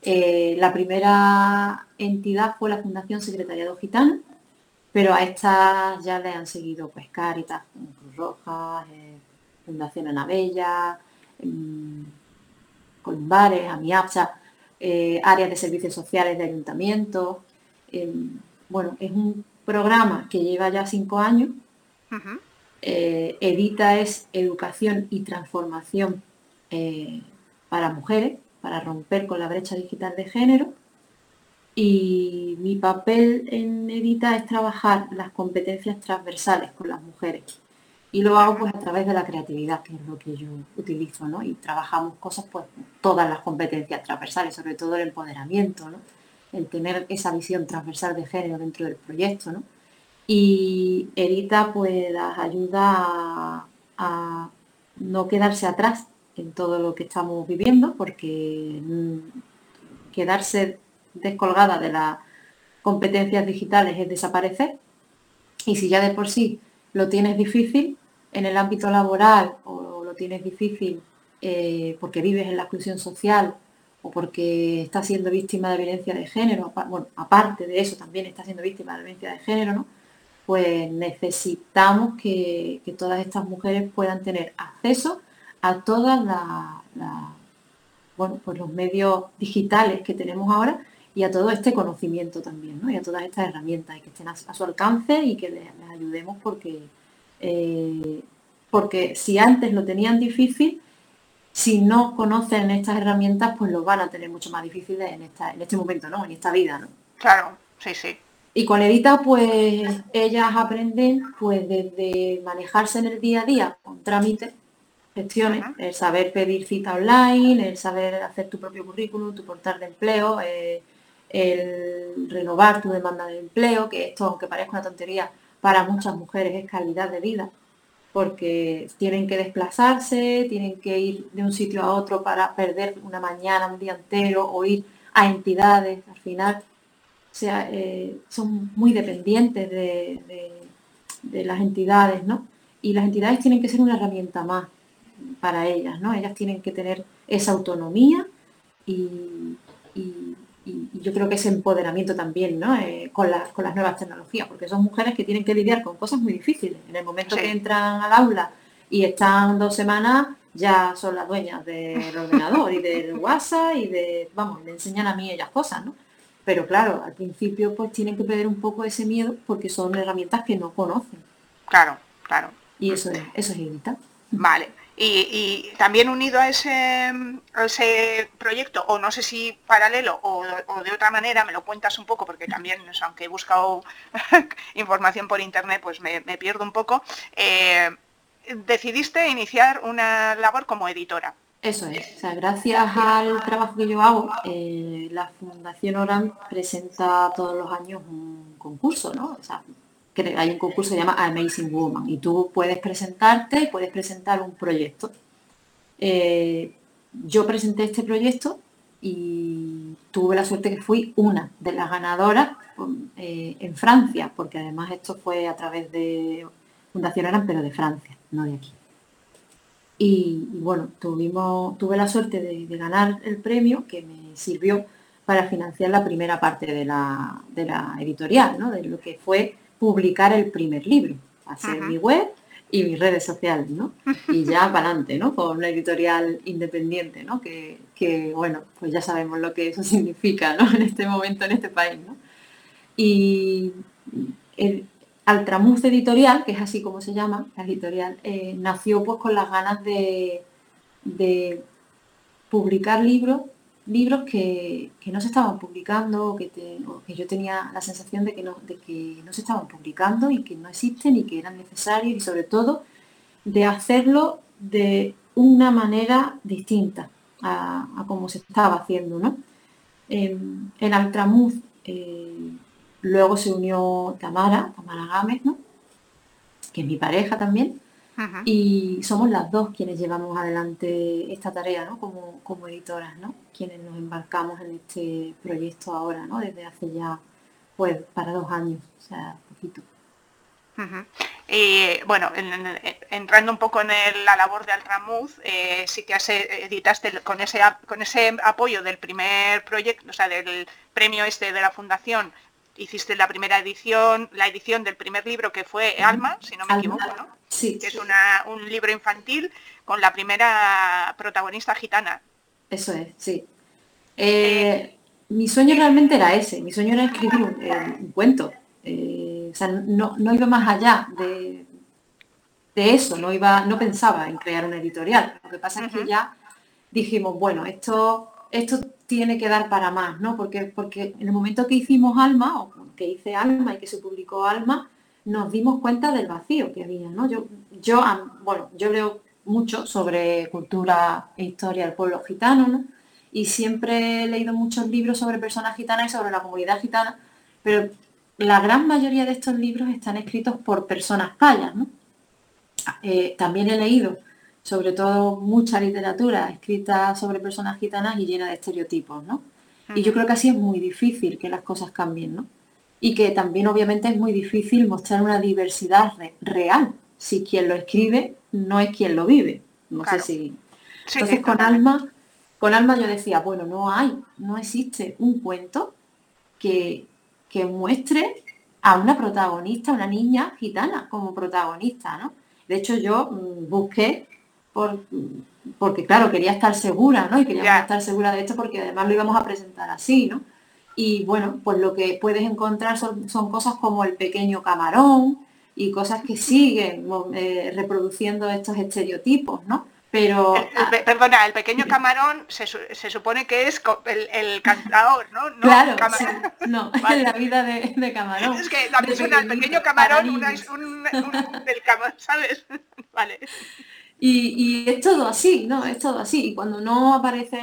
Eh, la primera entidad fue la Fundación Secretariado Gitano, pero a estas ya le han seguido pues Cáritas, Cruz Roja, eh, Fundación Anabella, eh, Columbares, AMIAPSA, eh, áreas de servicios sociales de ayuntamientos. bueno, es un programa que lleva ya cinco años. Edita es educación y transformación para mujeres, para romper con la brecha digital de género y mi papel en Edita es trabajar las competencias transversales con las mujeres. Y lo hago pues a través de la creatividad, que es lo que yo utilizo, ¿no? Y trabajamos cosas, pues todas las competencias transversales, sobre todo el empoderamiento, ¿no? El tener esa visión transversal de género dentro del proyecto, ¿no? Y Edita pues ayuda a, a no quedarse atrás en todo lo que estamos viviendo, porque mm, quedarse descolgada de las competencias digitales es desaparecer. Y si ya de por sí lo tienes difícil en el ámbito laboral o lo tienes difícil eh, porque vives en la exclusión social o porque estás siendo víctima de violencia de género, bueno, aparte de eso también estás siendo víctima de violencia de género, ¿no? Pues necesitamos que, todas estas mujeres puedan tener acceso a todas las, bueno, pues los medios digitales que tenemos ahora y a todo este conocimiento también, ¿no? y a todas estas herramientas y que estén a, su alcance y que les, ayudemos porque, eh, porque si antes lo tenían difícil, si no conocen estas herramientas, pues lo van a tener mucho más difícil en, esta, en este momento, ¿no? En esta vida, ¿no? Claro, sí, sí. Y con Edita, pues ellas aprenden pues desde manejarse en el día a día con trámites, gestiones, el saber pedir cita online, el saber hacer tu propio currículum, tu portal de empleo, eh, el renovar tu demanda de empleo, que esto, aunque parezca una tontería, para muchas mujeres es calidad de vida, porque tienen que desplazarse, tienen que ir de un sitio a otro para perder una mañana, un día entero, o ir a entidades, al final, o sea, eh, son muy dependientes de, de, las entidades, ¿no? Y las entidades tienen que ser una herramienta más para ellas, ¿no? Ellas tienen que tener esa autonomía y, y, yo creo que ese empoderamiento también ¿no? Eh, con, con las nuevas tecnologías, porque son mujeres que tienen que lidiar con cosas muy difíciles. En el momento que entran al aula y están dos semanas, ya son las dueñas del ordenador y del WhatsApp y de, vamos, le enseñan a mí ellas cosas, ¿no? Pero claro, al principio pues tienen que perder un poco ese miedo porque son herramientas que no conocen. Claro, claro. Y eso es, eso es Vale. Y, también unido a ese, proyecto, o no sé si paralelo o, de otra manera, me lo cuentas un poco, porque también, aunque he buscado información por internet, pues me, pierdo un poco, eh, decidiste iniciar una labor como editora. Eso es, o sea, gracias al trabajo que yo hago, eh, la Fundación Oran presenta todos los años un concurso, ¿no? Hay un concurso que se llama Amazing Woman y tú puedes presentarte y puedes presentar un proyecto. Eh, yo presenté este proyecto y tuve la suerte que fui una de las ganadoras eh, en Francia, porque además esto fue a través de Fundación Aran, pero de Francia, no de aquí. Y, bueno, tuvimos, tuve la suerte de, ganar el premio que me sirvió para financiar la primera parte de la, de la editorial, ¿no? de lo que fue publicar el primer libro. Hacer mi web, y mis redes sociales, ¿no? Y ya para adelante, ¿no? Con una editorial independiente, ¿no? Que, bueno, pues ya sabemos lo que eso significa, ¿no? En este momento, en este país, ¿no? Y el Altramuz Editorial, que es así como se llama, la editorial, eh, nació pues con las ganas de, de publicar libros libros que, no se estaban publicando o que, que, yo tenía la sensación de que, no, de que no se estaban publicando y que no existen y que eran necesarios y sobre todo de hacerlo de una manera distinta a, como se estaba haciendo. ¿no? en Altramuz eh, luego se unió Tamara, Tamara Gámez, ¿no? que es mi pareja también, y somos las dos quienes llevamos adelante esta tarea, ¿no? Como, como editoras, ¿no? Quienes nos embarcamos en este proyecto ahora, ¿no? Desde hace ya, pues, para dos años, o sea, poquito. Y bueno, entrando un poco en la labor de Altramuz, eh, sí que editaste con ese, con ese apoyo del primer proyecto, o sea, del premio este de la fundación, hiciste la primera edición, la edición del primer libro que fue Alma, si no me equivoco, ¿no? Sí. Que es un libro infantil con la primera protagonista gitana. Eso es, sí. Eh, mi sueño realmente era ese, mi sueño era escribir un, eh, cuento. Eh, o sea, no, iba más allá de, de, eso, no, iba, no pensaba en crear una editorial. Lo que pasa es que ya dijimos, bueno, esto, esto tiene que dar para más, ¿no? Porque, porque en el momento que hicimos Alma, o que hice Alma y que se publicó Alma, nos dimos cuenta del vacío que había, ¿no? Yo, yo bueno, yo leo mucho sobre cultura e historia del pueblo gitano, ¿no? Y siempre he leído muchos libros sobre personas gitanas y sobre la comunidad gitana, pero la gran mayoría de estos libros están escritos por personas payas, ¿no? Eh, también he leído sobre todo mucha literatura escrita sobre personas gitanas y llena de estereotipos, ¿no? Y yo creo que así es muy difícil que las cosas cambien, ¿no? Y que también obviamente es muy difícil mostrar una diversidad real si quien lo escribe no es quien lo vive. No sé si. Entonces con Alma, con Alma yo decía, bueno, no hay, no existe un cuento que, que muestre a una protagonista, una niña gitana como protagonista, ¿no? De hecho, yo mm, busqué porque claro, quería estar segura, ¿no? Y quería estar segura de esto porque además lo íbamos a presentar así, ¿no? Y bueno, pues lo que puedes encontrar son, cosas como el pequeño camarón y cosas que siguen eh, reproduciendo estos estereotipos, ¿no? Pero... perdona, el pequeño camarón se, supone que es el, cantador, ¿no? no claro, no, la vida de, camarón. Es que la persona, el pequeño camarón, una, un, del camarón, ¿sabes? vale. Y, es todo así, ¿no? Es todo así. Y cuando no aparece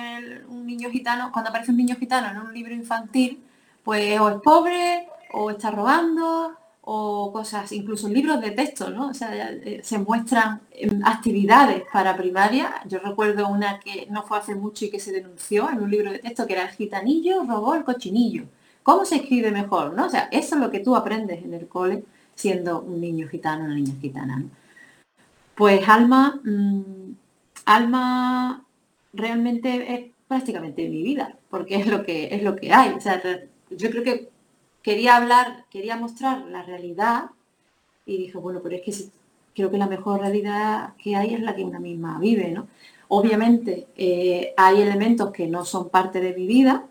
un niño gitano, cuando aparece un niño gitano en un libro infantil, pues o es pobre, o está robando, o cosas, incluso libros de texto, ¿no? O sea, eh, se muestran em, actividades para primaria. Yo recuerdo una que no fue hace mucho y que se denunció en un libro de texto, que era el gitanillo robó el cochinillo. ¿Cómo se escribe mejor? ¿no? O sea, eso es lo que tú aprendes en el cole siendo un niño gitano, una niña gitana. Pues Alma, mm, Alma realmente es prácticamente mi vida, porque es lo que es lo que hay. O sea, yo creo que quería hablar, quería mostrar la realidad y dije, bueno, pero es que creo que la mejor realidad que hay es la que una misma vive, ¿no? Obviamente eh, hay elementos que no son parte de mi vida,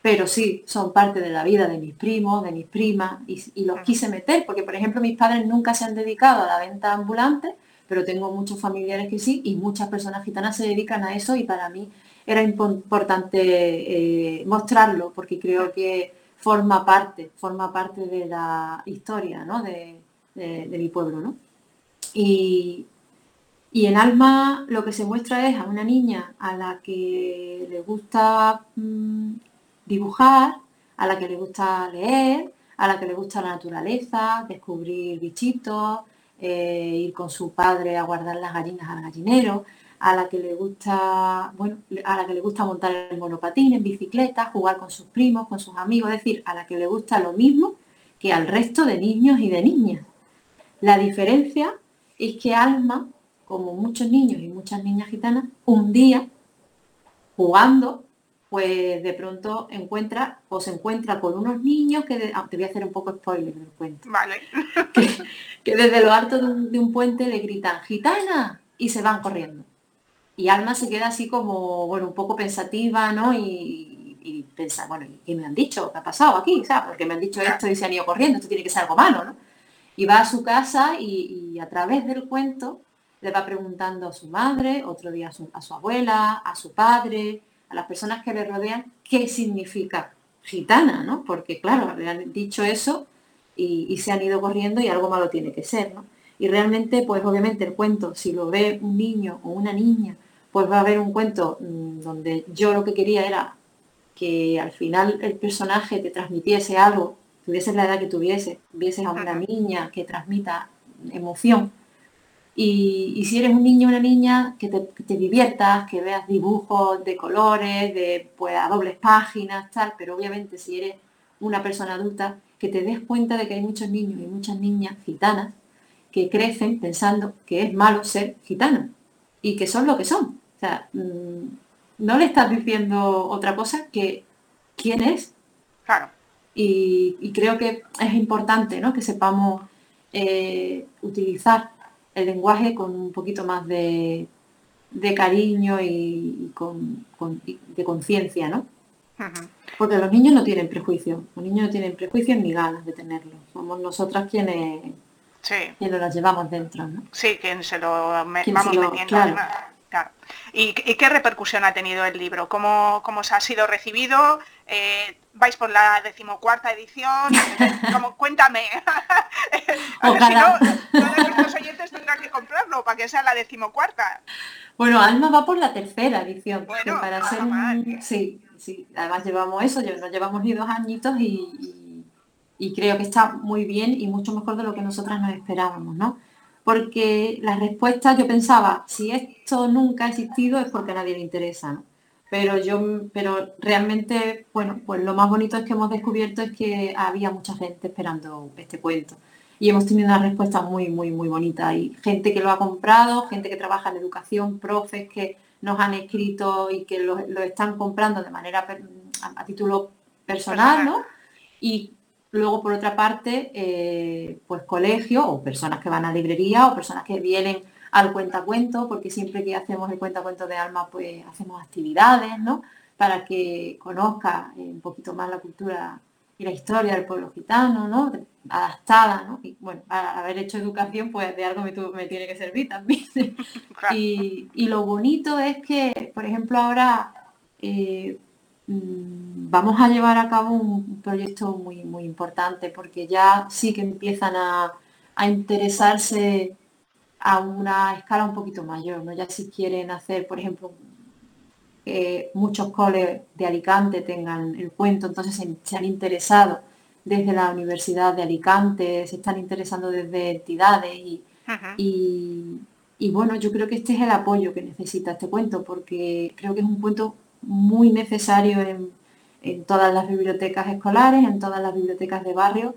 pero sí son parte de la vida de mis primos, de mis primas, y, y los quise meter, porque por ejemplo mis padres nunca se han dedicado a la venta ambulante, pero tengo muchos familiares que sí y muchas personas gitanas se dedican a eso y para mí era importante eh, mostrarlo porque creo que forma parte, forma parte de la historia de, mi pueblo. Y, en Alma lo que se muestra es a una niña a la que le gusta mm, dibujar, a la que le gusta leer, a la que le gusta la naturaleza, descubrir bichitos, eh, ir con su padre a guardar las gallinas al gallinero, a la que le gusta, bueno, a la que le gusta montar el monopatín en bicicleta, jugar con sus primos, con sus amigos, es decir, a la que le gusta lo mismo que al resto de niños y de niñas. La diferencia es que Alma, como muchos niños y muchas niñas gitanas, un día, jugando, pues de pronto encuentra o se encuentra con unos niños que, ah, te voy a hacer un poco spoiler del cuento, Vale. que, desde lo alto de un, de un puente le gritan, gitana, y se van corriendo. Y Alma se queda así como, bueno, un poco pensativa, ¿no? Y, y piensa, bueno, ¿y qué me han dicho? ¿Qué ha pasado aquí? ¿Sabes? Porque me han dicho esto y se han ido corriendo, esto tiene que ser algo malo, ¿no? Y va a su casa y, y a través del cuento le va preguntando a su madre, otro día a su, a su, abuela, a su padre, a las personas que le rodean, qué significa gitana, ¿no? Porque claro, le han dicho eso y, y, se han ido corriendo y algo malo tiene que ser, ¿no? Y realmente, pues obviamente el cuento, si lo ve un niño o una niña, pues va a haber un cuento mmm, donde yo lo que quería era que al final el personaje te transmitiese algo, tuvieses la edad que tuviese, vieses a una niña que transmita emoción. Y, y, si eres un niño o una niña, que te, que te, diviertas, que veas dibujos de colores, de pues a dobles páginas, tal, pero obviamente si eres una persona adulta, que te des cuenta de que hay muchos niños y muchas niñas gitanas que crecen pensando que es malo ser gitano y que son lo que son. O sea, mmm, no le estás diciendo otra cosa que quién es. Claro. Y, y creo que es importante ¿no? que sepamos eh, utilizar el lenguaje con un poquito más de, de cariño y, y con, con, de conciencia, ¿no? Porque los niños no tienen prejuicio, los niños no tienen prejuicios ni ganas de tenerlo. Somos nosotras quienes, sí. quienes los llevamos dentro, ¿no? Sí, quien se lo me, vamos se lo, metiendo. Claro. Claro. ¿Y, ¿Y, qué repercusión ha tenido el libro? ¿Cómo, cómo se ha sido recibido? Eh, ¿Vais por la decimocuarta edición? Como, cuéntame. Ojalá. si no, todos nuestros oyentes tendrán que comprarlo para que sea la decimocuarta. Bueno, Alma va por la tercera edición. Bueno, para ser. Sí, sí. Además llevamos eso, nos llevamos ni dos añitos y, y, y creo que está muy bien y mucho mejor de lo que nosotras nos esperábamos, ¿no? porque las respuestas yo pensaba, si esto nunca ha existido es porque a nadie le interesa, ¿no? Pero yo, pero realmente, bueno, pues lo más bonito es que hemos descubierto es que había mucha gente esperando este cuento. Y hemos tenido una respuesta muy, muy, muy bonita. Y gente que lo ha comprado, gente que trabaja en educación, profes que nos han escrito y que lo, lo están comprando de manera a, a título personal, ¿no? Y Luego, por otra parte, eh, pues colegio o personas que van a librería o personas que vienen al cuentacuento, porque siempre que hacemos el cuentacuento de alma, pues hacemos actividades, ¿no? Para que conozca eh, un poquito más la cultura y la historia del pueblo gitano, ¿no? Adaptada, ¿no? Y bueno, a haber hecho educación, pues de algo me, me tiene que servir también. y, y, lo bonito es que, por ejemplo, ahora eh, Mm, vamos a llevar a cabo un proyecto muy, muy importante porque ya sí que empiezan a, a interesarse a una escala un poquito mayor, ¿no? Ya si quieren hacer, por ejemplo, que muchos coles de Alicante tengan el cuento, entonces se, se, han interesado desde la Universidad de Alicante, se están interesando desde entidades y, y, y, bueno, yo creo que este es el apoyo que necesita este cuento, porque creo que es un cuento muy necesario en, en, todas las bibliotecas escolares, en todas las bibliotecas de barrio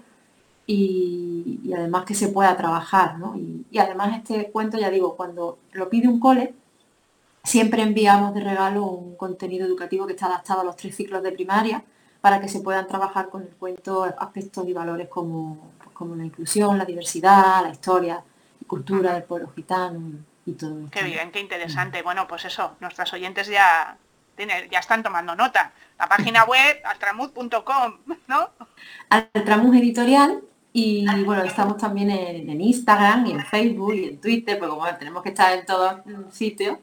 y, y además que se pueda trabajar. ¿no? Y, y, además este cuento, ya digo, cuando lo pide un cole, siempre enviamos de regalo un contenido educativo que está adaptado a los tres ciclos de primaria para que se puedan trabajar con el cuento aspectos y valores como, pues, como la inclusión, la diversidad, la historia y cultura del pueblo gitano y todo esto. Qué bien, qué interesante. Bueno, pues eso, nuestras oyentes ya ya están tomando nota. La página web, altramud.com, ¿no? Altramud Editorial. Y bueno, estamos también en, Instagram y en Facebook y en Twitter, porque como tenemos que estar en todos sitios,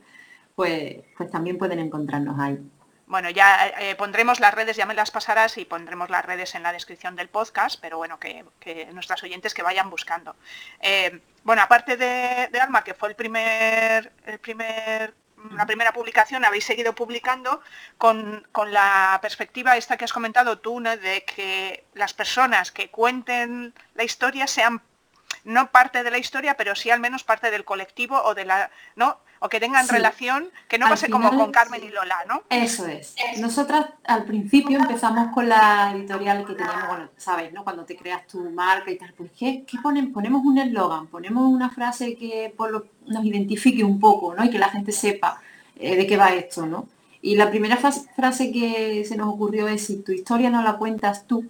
pues, pues también pueden encontrarnos ahí. Bueno, ya eh, pondremos las redes, ya me las pasarás y pondremos las redes en la descripción del podcast, pero bueno, que, que nuestras oyentes que vayan buscando. Eh, bueno, aparte de, de, Alma, que fue el primer, el primer la primera publicación habéis seguido publicando con, con, la perspectiva esta que has comentado tú, ¿no? de que las personas que cuenten la historia sean no parte de la historia, pero sí al menos parte del colectivo o de la, ¿no? O que tengan sí. relación, que no al pase final, como con Carmen y Lola, ¿no? Eso es. Nosotras al principio empezamos con la editorial que teníamos, bueno, sabes, ¿no? Cuando te creas tu marca y tal, pues ¿qué, qué ponen? Ponemos un eslogan, ponemos una frase que por lo, nos identifique un poco, ¿no? Y que la gente sepa eh, de qué va esto, ¿no? Y la primera frase que se nos ocurrió es, si tu historia no la cuentas tú,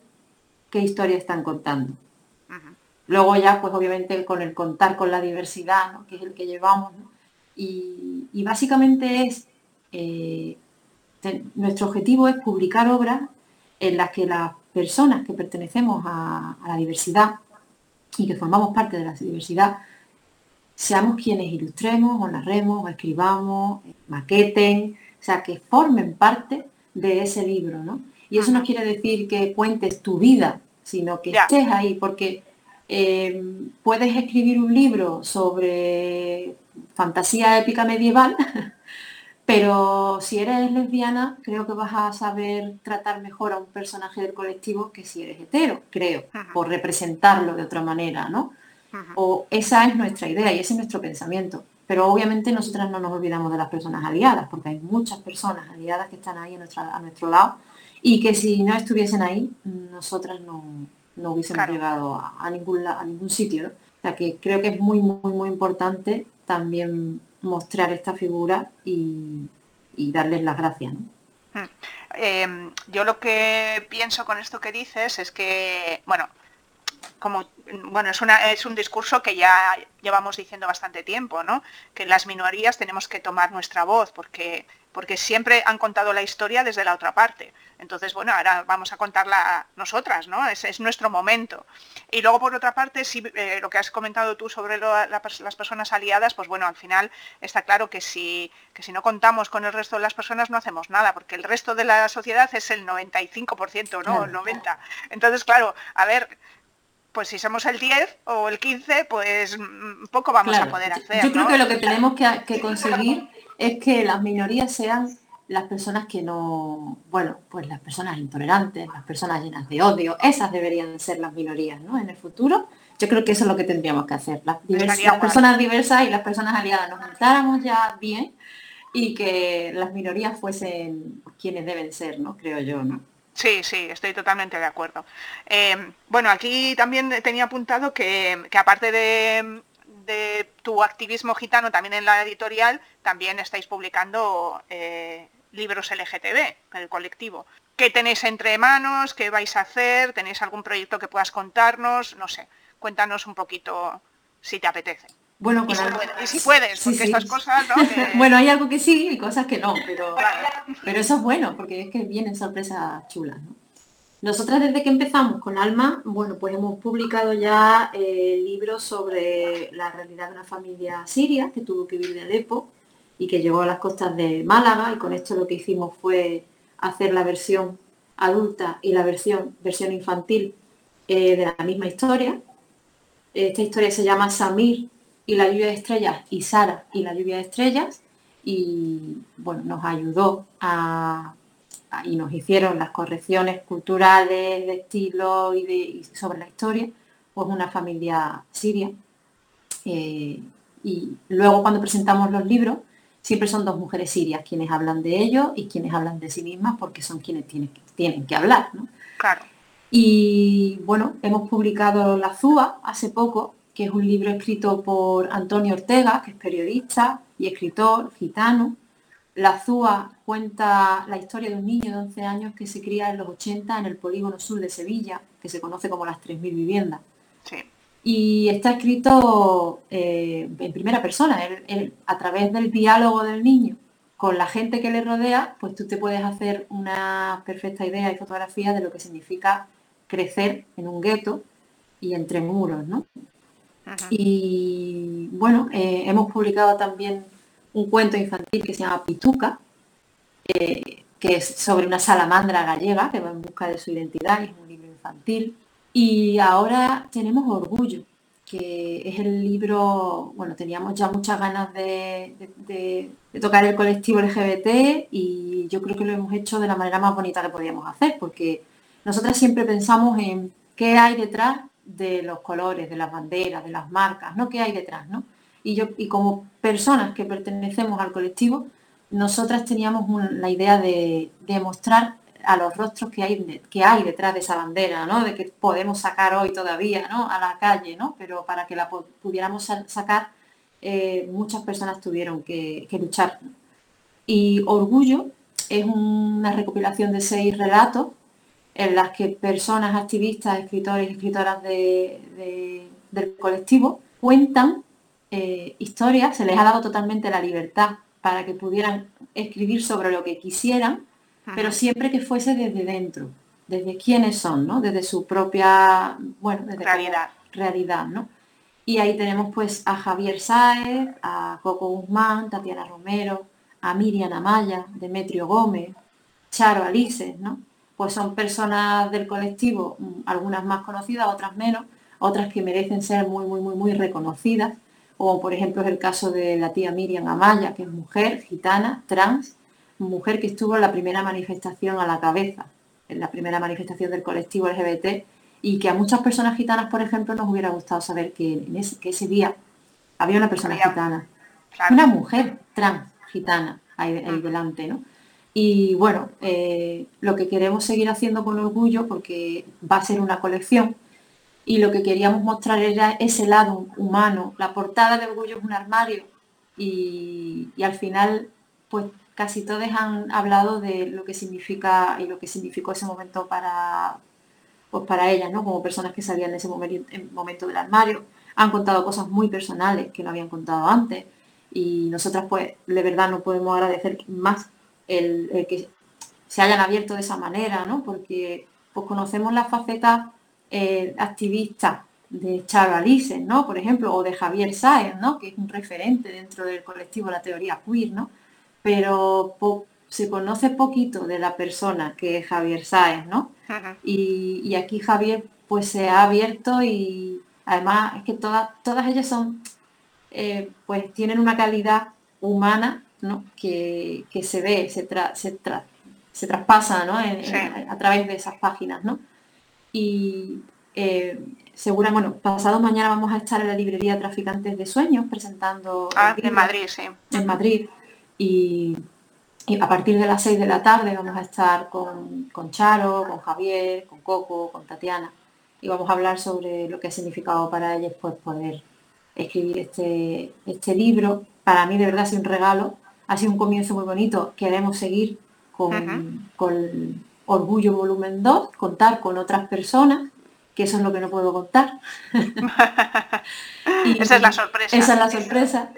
¿qué historia están contando? Luego ya, pues obviamente con el contar con la diversidad, que es el que llevamos, y, básicamente es, eh, nuestro objetivo es publicar obras en las que las personas que pertenecemos a, la diversidad y que formamos parte de la diversidad, seamos quienes ilustremos o narremos o escribamos, maqueten, o sea, que formen parte de ese libro, ¿no? Y eso no quiere decir que cuentes tu vida, sino que estés ahí, porque eh, puedes escribir un libro sobre fantasía épica medieval, pero si eres lesbiana, creo que vas a saber tratar mejor a un personaje del colectivo que si eres hetero, creo, por representarlo de otra manera, ¿no? O esa es nuestra idea y ese es nuestro pensamiento. Pero obviamente nosotras no nos olvidamos de las personas aliadas, porque hay muchas personas aliadas que están ahí a, nuestro lado y que si no estuviesen ahí, nosotras no, no hubiésemos llegado a, ningún, a ningún sitio. O sea que creo que es muy, muy, muy importante también mostrar esta figura y, darles las gracias. Hmm. Em, yo lo que pienso con esto que dices es que, bueno, como bueno, es, una, es un discurso que ya llevamos diciendo bastante tiempo, ¿no? Que las minorías tenemos que tomar nuestra voz porque, porque siempre han contado la historia desde la otra parte. Entonces, bueno, ahora vamos a contarla nosotras, ¿no? Es, es nuestro momento. Y luego, por otra parte, sí, eh, lo que has comentado tú sobre las personas aliadas, pues bueno, al final está claro que si, que si no contamos con el resto de las personas no hacemos nada, porque el resto de la sociedad es el 95%, ¿no? El 90%. Entonces, claro, a ver, pues si somos el 10 o el 15, pues mm, poco vamos a poder hacer. Yo creo que lo que tenemos que, conseguir es que las minorías sean las personas que no, bueno, pues las personas intolerantes, las personas llenas de odio, esas deberían ser las minorías, ¿no? En el futuro, yo creo que eso es lo que tendríamos que hacer. Las, las personas diversas y las personas aliadas nos juntáramos ya bien y que las minorías fuesen quienes deben ser, ¿no? Creo yo, ¿no? Sí, sí, estoy totalmente de acuerdo. Em, bueno, aquí también tenía apuntado que, aparte de, tu activismo gitano también en la editorial, también estáis publicando eh, libros LGTB, el colectivo. ¿Qué tenéis entre manos? ¿Qué vais a hacer? ¿Tenéis algún proyecto que puedas contarnos? No sé, cuéntanos un poquito si te apetece. Bueno, y, si, puedes, porque estas cosas, ¿no? bueno, hay algo que sí y cosas que no, pero, pero eso es bueno, porque es que vienen sorpresas chulas, ¿no? Nosotras desde que empezamos con Alma, bueno, pues hemos publicado ya eh, libros sobre la realidad de una familia siria que tuvo que vivir de Alepo y que llegó a las costas de Málaga y con esto lo que hicimos fue hacer la versión adulta y la versión, versión infantil eh, de la misma historia. Esta historia se llama Samir y la lluvia de estrellas y Sara y la lluvia de estrellas y bueno, nos ayudó a, y nos hicieron las correcciones culturales de estilo y, de, sobre la historia, pues una familia siria. Eh, y luego cuando presentamos los libros, siempre son dos mujeres sirias quienes hablan de ellos y quienes hablan de sí mismas porque son quienes tienen, tienen que hablar. ¿no? Claro. Y bueno, hemos publicado La Zúa hace poco, que es un libro escrito por Antonio Ortega, que es periodista y escritor gitano. La Zúa cuenta la historia de un niño de 11 años que se cría en los 80 en el polígono sur de Sevilla, que se conoce como las 3.000 viviendas. Y está escrito eh, en primera persona, a través del diálogo del niño con la gente que le rodea, pues tú te puedes hacer una perfecta idea y fotografía de lo que significa crecer en un gueto y entre muros, ¿no? Y bueno, eh, hemos publicado también un cuento infantil que se llama Pituca, eh, que es sobre una salamandra gallega que va en busca de su identidad, es un libro infantil. Y ahora tenemos Orgullo, que es el libro, bueno, teníamos ya muchas ganas de, de, tocar el colectivo LGBT y yo creo que lo hemos hecho de la manera más bonita que podíamos hacer, porque nosotras siempre pensamos en qué hay detrás de los colores, de las banderas, de las marcas, ¿no? ¿Qué hay detrás, no? Y yo, y como personas que pertenecemos al colectivo, nosotras teníamos la idea de, mostrar a los rostros que hay, que hay detrás de esa bandera, ¿no? De que podemos sacar hoy todavía, ¿no? A la calle, ¿no? Pero para que la pudiéramos sacar, eh, muchas personas tuvieron que, luchar. Y Orgullo es una recopilación de seis relatos en las que personas, activistas, escritores y escritoras del colectivo cuentan eh, historias, se les ha dado totalmente la libertad para que pudieran escribir sobre lo que quisieran, pero siempre que fuese desde dentro, desde quiénes son, ¿no? Desde su propia, bueno, realidad. realidad, ¿no? Y ahí tenemos pues a Javier Sáez, a Coco Guzmán, Tatiana Romero, a Miriam Amaya, Demetrio Gómez, Charo Alice, ¿no? Pues son personas del colectivo, mm, algunas más conocidas, otras menos, otras que merecen ser muy, muy, muy, muy reconocidas, como por ejemplo es el caso de la tía Miriam Amaya, que es mujer, gitana, trans, mujer que estuvo en la primera manifestación a la cabeza, en la primera manifestación del colectivo LGBT, y que a muchas personas gitanas, por ejemplo, nos hubiera gustado saber que, en ese, día había una persona gitana, una mujer trans gitana ahí, delante, ¿no? Y bueno, eh, lo que queremos seguir haciendo con orgullo, porque va a ser una colección, y lo que queríamos mostrar era ese lado humano. La portada de Orgullo es un armario y, al final, pues casi todos han hablado de lo que significa y lo que significó ese momento para, pues para ellas, ¿no? Como personas que salían en ese momento, momento del armario. Han contado cosas muy personales que no habían contado antes y nosotras pues de verdad no podemos agradecer más el, que se hayan abierto de esa manera, ¿no? Porque pues conocemos la faceta eh, activista de Charo Alice, ¿no? Por ejemplo, o de Javier Sáenz, ¿no? Que es un referente dentro del colectivo La Teoría Queer, ¿no? Pero se conoce poquito de la persona que es Javier Sáenz, ¿no? y, aquí Javier pues se ha abierto y además es que todas, todas ellas son, eh, pues tienen una calidad humana, ¿no? Que, se ve, se, se, traspasa, ¿no? a través de esas páginas, ¿no? Y eh, segura, bueno, pasado mañana vamos a estar en la librería Traficantes de Sueños presentando... Ah, en Madrid, sí. En Madrid. Y, a partir de las 6 de la tarde vamos a estar con, con, Charo, con Javier, con Coco, con Tatiana. Y vamos a hablar sobre lo que ha significado para ellos pues, poder escribir este, este libro. Para mí de verdad ha sido un regalo, ha sido un comienzo muy bonito. Queremos seguir con, con Orgullo Volumen 2, contar con otras personas, que eso es lo que no puedo contar. esa es la sorpresa. Esa es la sorpresa.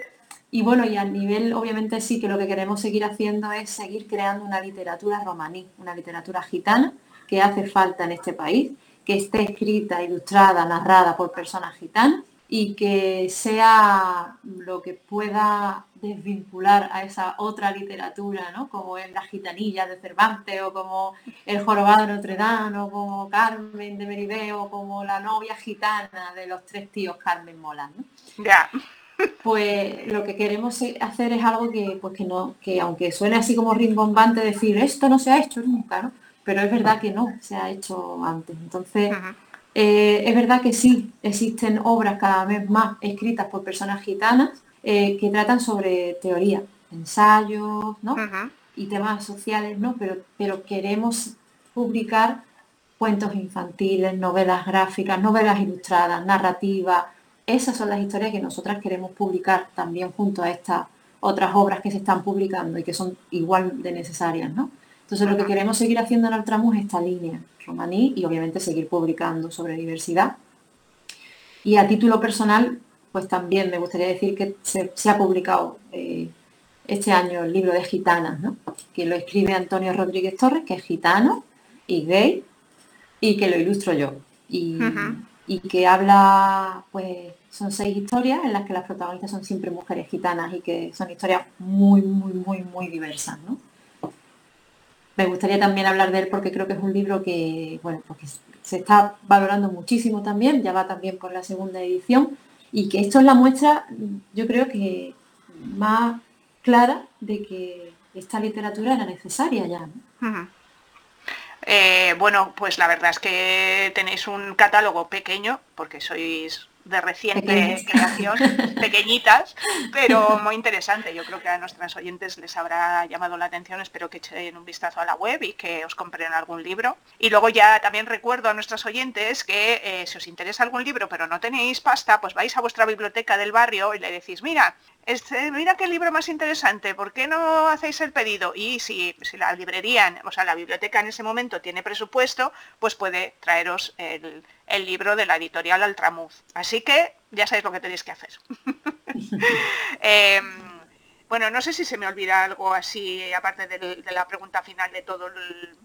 Y bueno, y a nivel, obviamente sí que lo que queremos seguir haciendo es seguir creando una literatura romaní, una literatura gitana que hace falta en este país, que esté escrita, ilustrada, narrada por personas gitanas y que sea lo que pueda desvincular a esa otra literatura, ¿no? como es La gitanilla de Cervantes, o como El jorobado de Notre Dame, o como Carmen de Meribeo, o como La novia gitana de los tres tíos Carmen Molan. Ya. Pues lo que queremos hacer es algo que, pues que no, que aunque suene así como rimbombante decir esto no se ha hecho nunca, ¿no? Pero es verdad que no se ha hecho antes. Entonces, eh, es verdad que sí, existen obras cada vez más escritas por personas gitanas eh, que tratan sobre teoría, ensayos, ¿no? Y temas sociales, ¿no? Pero, pero queremos publicar cuentos infantiles, novelas gráficas, novelas ilustradas, narrativas. Esas son las historias que nosotras queremos publicar también junto a estas otras obras que se están publicando y que son igual de necesarias, ¿no? Entonces lo que queremos seguir haciendo en Altramus es esta línea romaní y obviamente seguir publicando sobre diversidad. Y a título personal, pues también me gustaría decir que se, ha publicado eh, este año el libro de Gitanas, ¿no? que lo escribe Antonio Rodríguez Torres, que es gitano y gay, y que lo ilustro yo. Y, y que habla, pues son seis historias en las que las protagonistas son siempre mujeres gitanas y que son historias muy, muy, muy, muy diversas. ¿no? Me gustaría también hablar de él porque creo que es un libro que, bueno, porque se está valorando muchísimo también, ya va también por la segunda edición, y que esto es la muestra, yo creo que más clara de que esta literatura era necesaria ya. Eh, bueno, pues la verdad es que tenéis un catálogo pequeño, porque sois de reciente creación, pequeñitas, pero muy interesante. Yo creo que a nuestras oyentes les habrá llamado la atención. Espero que echen un vistazo a la web y que os compren algún libro. Y luego ya también recuerdo a nuestras oyentes que eh, si os interesa algún libro pero no tenéis pasta, pues vais a vuestra biblioteca del barrio y le decís, mira, este, mira qué libro más interesante, ¿por qué no hacéis el pedido? Y si, la librería, o sea, la biblioteca en ese momento tiene presupuesto, pues puede traeros el, libro de la editorial Altramuz. Así que ya sabéis lo que tenéis que hacer. Em, bueno, no sé si se me olvida algo así, aparte de, la pregunta final de todo el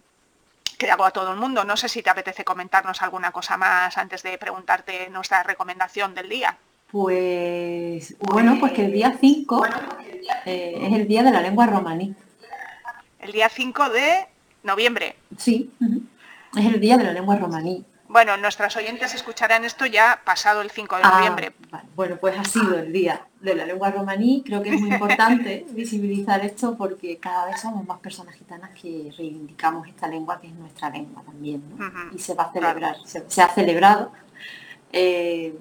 que hago a todo el mundo. No sé si te apetece comentarnos alguna cosa más antes de preguntarte nuestra recomendación del día. Pues bueno, pues que el día 5 eh, es el día de la lengua romaní. El día 5 de noviembre. Sí, es el día de la lengua romaní. Bueno, nuestras oyentes escucharán esto ya pasado el 5 de ah, noviembre. Bueno, pues ha sido el día de la lengua romaní. Creo que es muy importante visibilizar esto porque cada vez somos más personas gitanas que reivindicamos esta lengua que es nuestra lengua también. Y se va a celebrar, se, ha celebrado. Eh,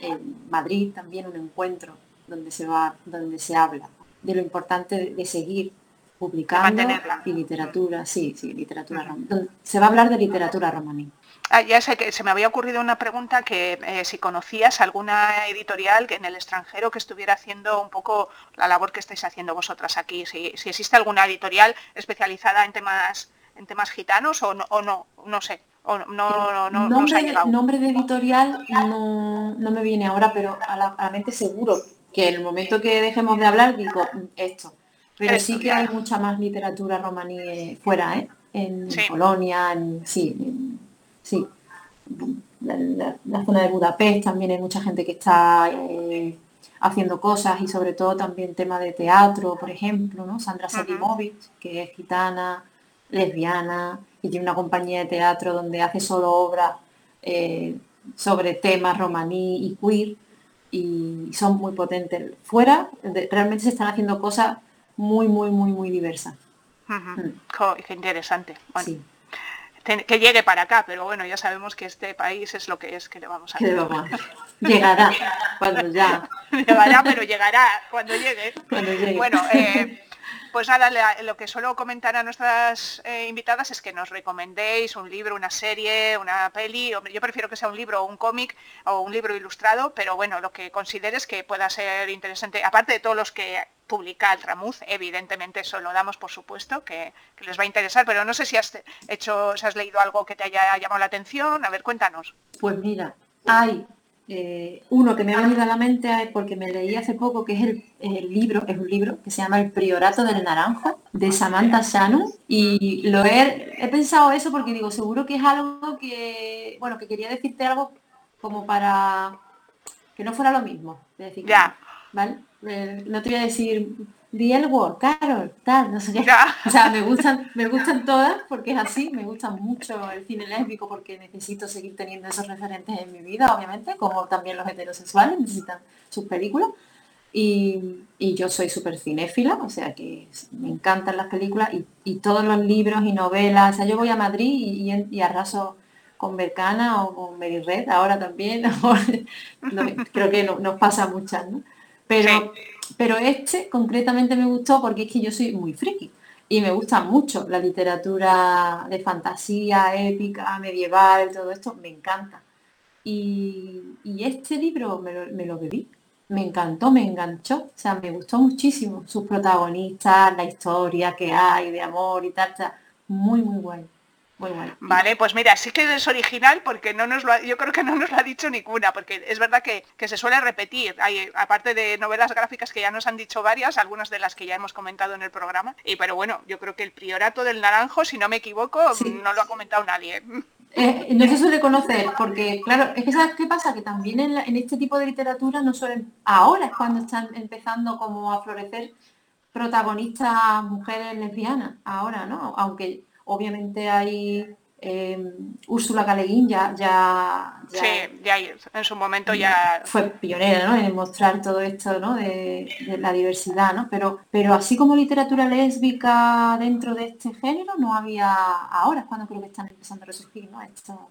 en Madrid también un encuentro donde se va, donde se habla de lo importante de, seguir publicando y literatura, sí, sí, literatura. Se va a hablar de literatura romaní. Ah, ya sé que se me había ocurrido una pregunta que eh, si conocías alguna editorial en el extranjero que estuviera haciendo un poco la labor que estáis haciendo vosotras aquí, si, existe alguna editorial especializada en temas en temas gitanos o no, o no, no sé no, no, nombre, nombre de editorial no, me viene ahora, pero a la, mente seguro que en el momento que dejemos de hablar digo mm, esto. Pero sí que hay mucha más literatura romaní eh, fuera, ¿eh? En Polonia, en, sí, sí. La, zona de Budapest también hay mucha gente que está eh, haciendo cosas y sobre todo también tema de teatro, por ejemplo, ¿no? Sandra Selimovic, que es gitana, lesbiana, y tiene una compañía de teatro donde hace solo obras eh, sobre temas romaní y queer y son muy potentes. Fuera realmente se están haciendo cosas muy, muy, muy, muy diversas. Mm. qué interesante. Que llegue para acá, pero bueno, ya sabemos que este país es lo que es, que le vamos a hacer. Llegará cuando ya. Llegará, pero llegará cuando llegue. Cuando llegue. Bueno, eh, pues nada, lo que suelo comentar a nuestras eh, invitadas es que nos recomendéis un libro, una serie, una peli. Yo prefiero que sea un libro o un cómic o un libro ilustrado, pero bueno, lo que consideres que pueda ser interesante, aparte de todos los que publica Altramuz, evidentemente eso lo damos por supuesto, que, les va a interesar, pero no sé si has hecho, si has leído algo que te haya llamado la atención. A ver, cuéntanos. Pues mira, hay eh, uno que me ha venido a la mente porque me leí hace poco, que es el, libro, es un libro que se llama El Priorato del Naranjo, de Samantha Shannon. Y lo he, he pensado eso porque digo, seguro que es algo que, bueno, que quería decirte algo como para que no fuera lo mismo. decir, ya. ¿vale? Eh, no te voy a decir The L Carol, tal, no sé qué. O sea, me gustan, me gustan todas porque es así, me gusta mucho el cine lésbico porque necesito seguir teniendo esos referentes en mi vida, obviamente, como también los heterosexuales necesitan sus películas. Y, yo soy súper cinéfila, o sea que me encantan las películas y, todos los libros y novelas. O sea, yo voy a Madrid y, arraso con Bercana o con Mary Red ahora también. creo que nos pasa muchas, ¿no? Pero pero este concretamente me gustó porque es que yo soy muy friki y me gusta mucho la literatura de fantasía, épica, medieval, todo esto, me encanta. Y, este libro me lo, me lo, bebí, me encantó, me enganchó, o sea, me gustó muchísimo sus protagonistas, la historia que hay de amor y tal, muy, muy guay. Vale, pues mira, sí que es original porque no nos lo yo creo que no nos lo ha dicho ninguna, porque es verdad que, se suele repetir. Hay, aparte de novelas gráficas que ya nos han dicho varias, algunas de las que ya hemos comentado en el programa. Y pero bueno, yo creo que el priorato del naranjo, si no me equivoco, no lo ha comentado nadie. Eh, no se suele conocer, porque claro, es que ¿sabes qué pasa? Que también en, en, este tipo de literatura no suelen, ahora es cuando están empezando como a florecer protagonistas mujeres lesbianas, ahora, ¿no? Aunque obviamente hay eh, Úrsula Caleguín ya, ya, Sí, ya en su momento ya... Fue pionera ¿no? en mostrar todo esto ¿no? de, la diversidad, ¿no? Pero, pero así como literatura lésbica dentro de este género no había ahora, es cuando creo que están empezando a resurgir ¿no? Esto,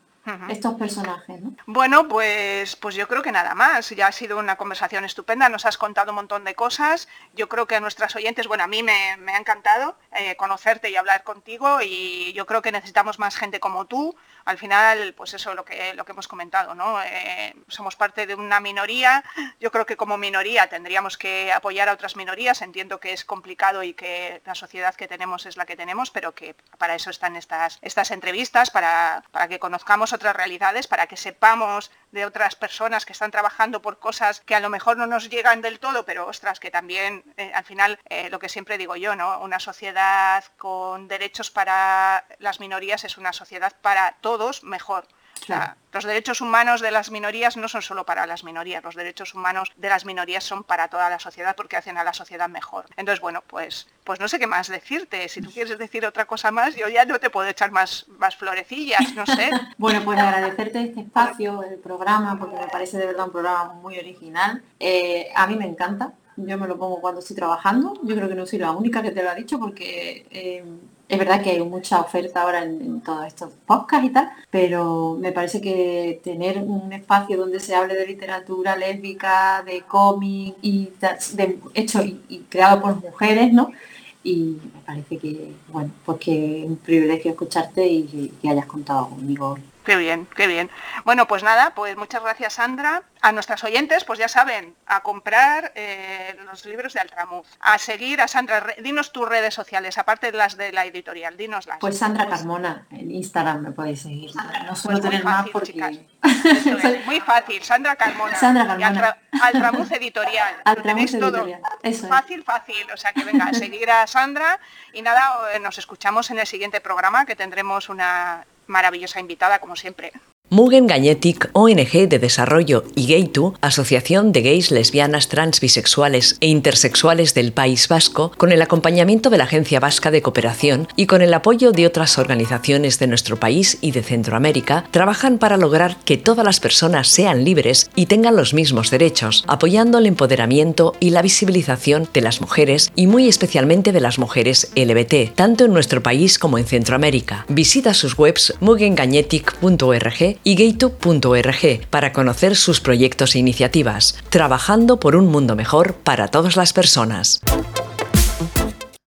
estos personajes. ¿no? Bueno, pues, pues yo creo que nada más. Ya ha sido una conversación estupenda, nos has contado un montón de cosas. Yo creo que a nuestras oyentes, bueno, a mí me, ha encantado eh, conocerte y hablar contigo y yo creo que necesitamos más gente como tú. Al final, pues eso, lo que, lo que hemos comentado, ¿no? Eh, somos parte de una minoría. Yo creo que como minoría tendríamos que apoyar a otras minorías. Entiendo que es complicado y que la sociedad que tenemos es la que tenemos, pero que para eso están estas, estas entrevistas, para, para que conozcamos otras realidades, para que sepamos de otras personas que están trabajando por cosas que a lo mejor no nos llegan del todo, pero ostras, que también eh, al final eh, lo que siempre digo yo, ¿no? Una sociedad con derechos para las minorías es una sociedad para todos mejor los derechos humanos de las minorías no son solo para las minorías, los derechos humanos de las minorías son para toda la sociedad porque hacen a la sociedad mejor. Entonces, bueno, pues, pues no sé qué más decirte. Si tú quieres decir otra cosa más, yo ya no te puedo echar más, más florecillas, no sé. bueno, pues agradecerte este espacio, el programa, porque me parece de verdad un programa muy original. Eh, a mí me encanta, yo me lo pongo cuando estoy trabajando. Yo creo que no soy la única que te lo ha dicho porque eh, es verdad que hay mucha oferta ahora en, todos estos podcasts y tal, pero me parece que tener un espacio donde se hable de literatura lésbica, de cómic y de, hecho y, creado por mujeres, ¿no? Y me parece que, bueno, pues que es un privilegio escucharte y que hayas contado conmigo Qué bien, qué bien. Bueno, pues nada, pues muchas gracias Sandra. A nuestras oyentes, pues ya saben, a comprar eh, los libros de Altramuz, a seguir a Sandra. Dinos tus redes sociales, aparte de las de la editorial, dinoslas. Pues Sandra Carmona, en Instagram me podéis seguir. no suelo pues tener más porque... muy fácil, Sandra Carmona. Sandra Carmona. Altramuz Editorial. Altramuz Editorial. Eso fácil, fácil. O sea que venga, a seguir a Sandra y nada, nos escuchamos en el siguiente programa que tendremos una maravillosa invitada, como siempre. Mugen Gagnetic, ONG de Desarrollo, y Gaytu, Asociación de Gays, Lesbianas, Trans, Bisexuales e Intersexuales del País Vasco, con el acompañamiento de la Agencia Vasca de Cooperación y con el apoyo de otras organizaciones de nuestro país y de Centroamérica, trabajan para lograr que todas las personas sean libres y tengan los mismos derechos, apoyando el empoderamiento y la visibilización de las mujeres y muy especialmente de las mujeres LBT, tanto en nuestro país como en Centroamérica. Visita sus webs mugengagnetic.org y gaytube.org para conocer sus proyectos e iniciativas, trabajando por un mundo mejor para todas las personas.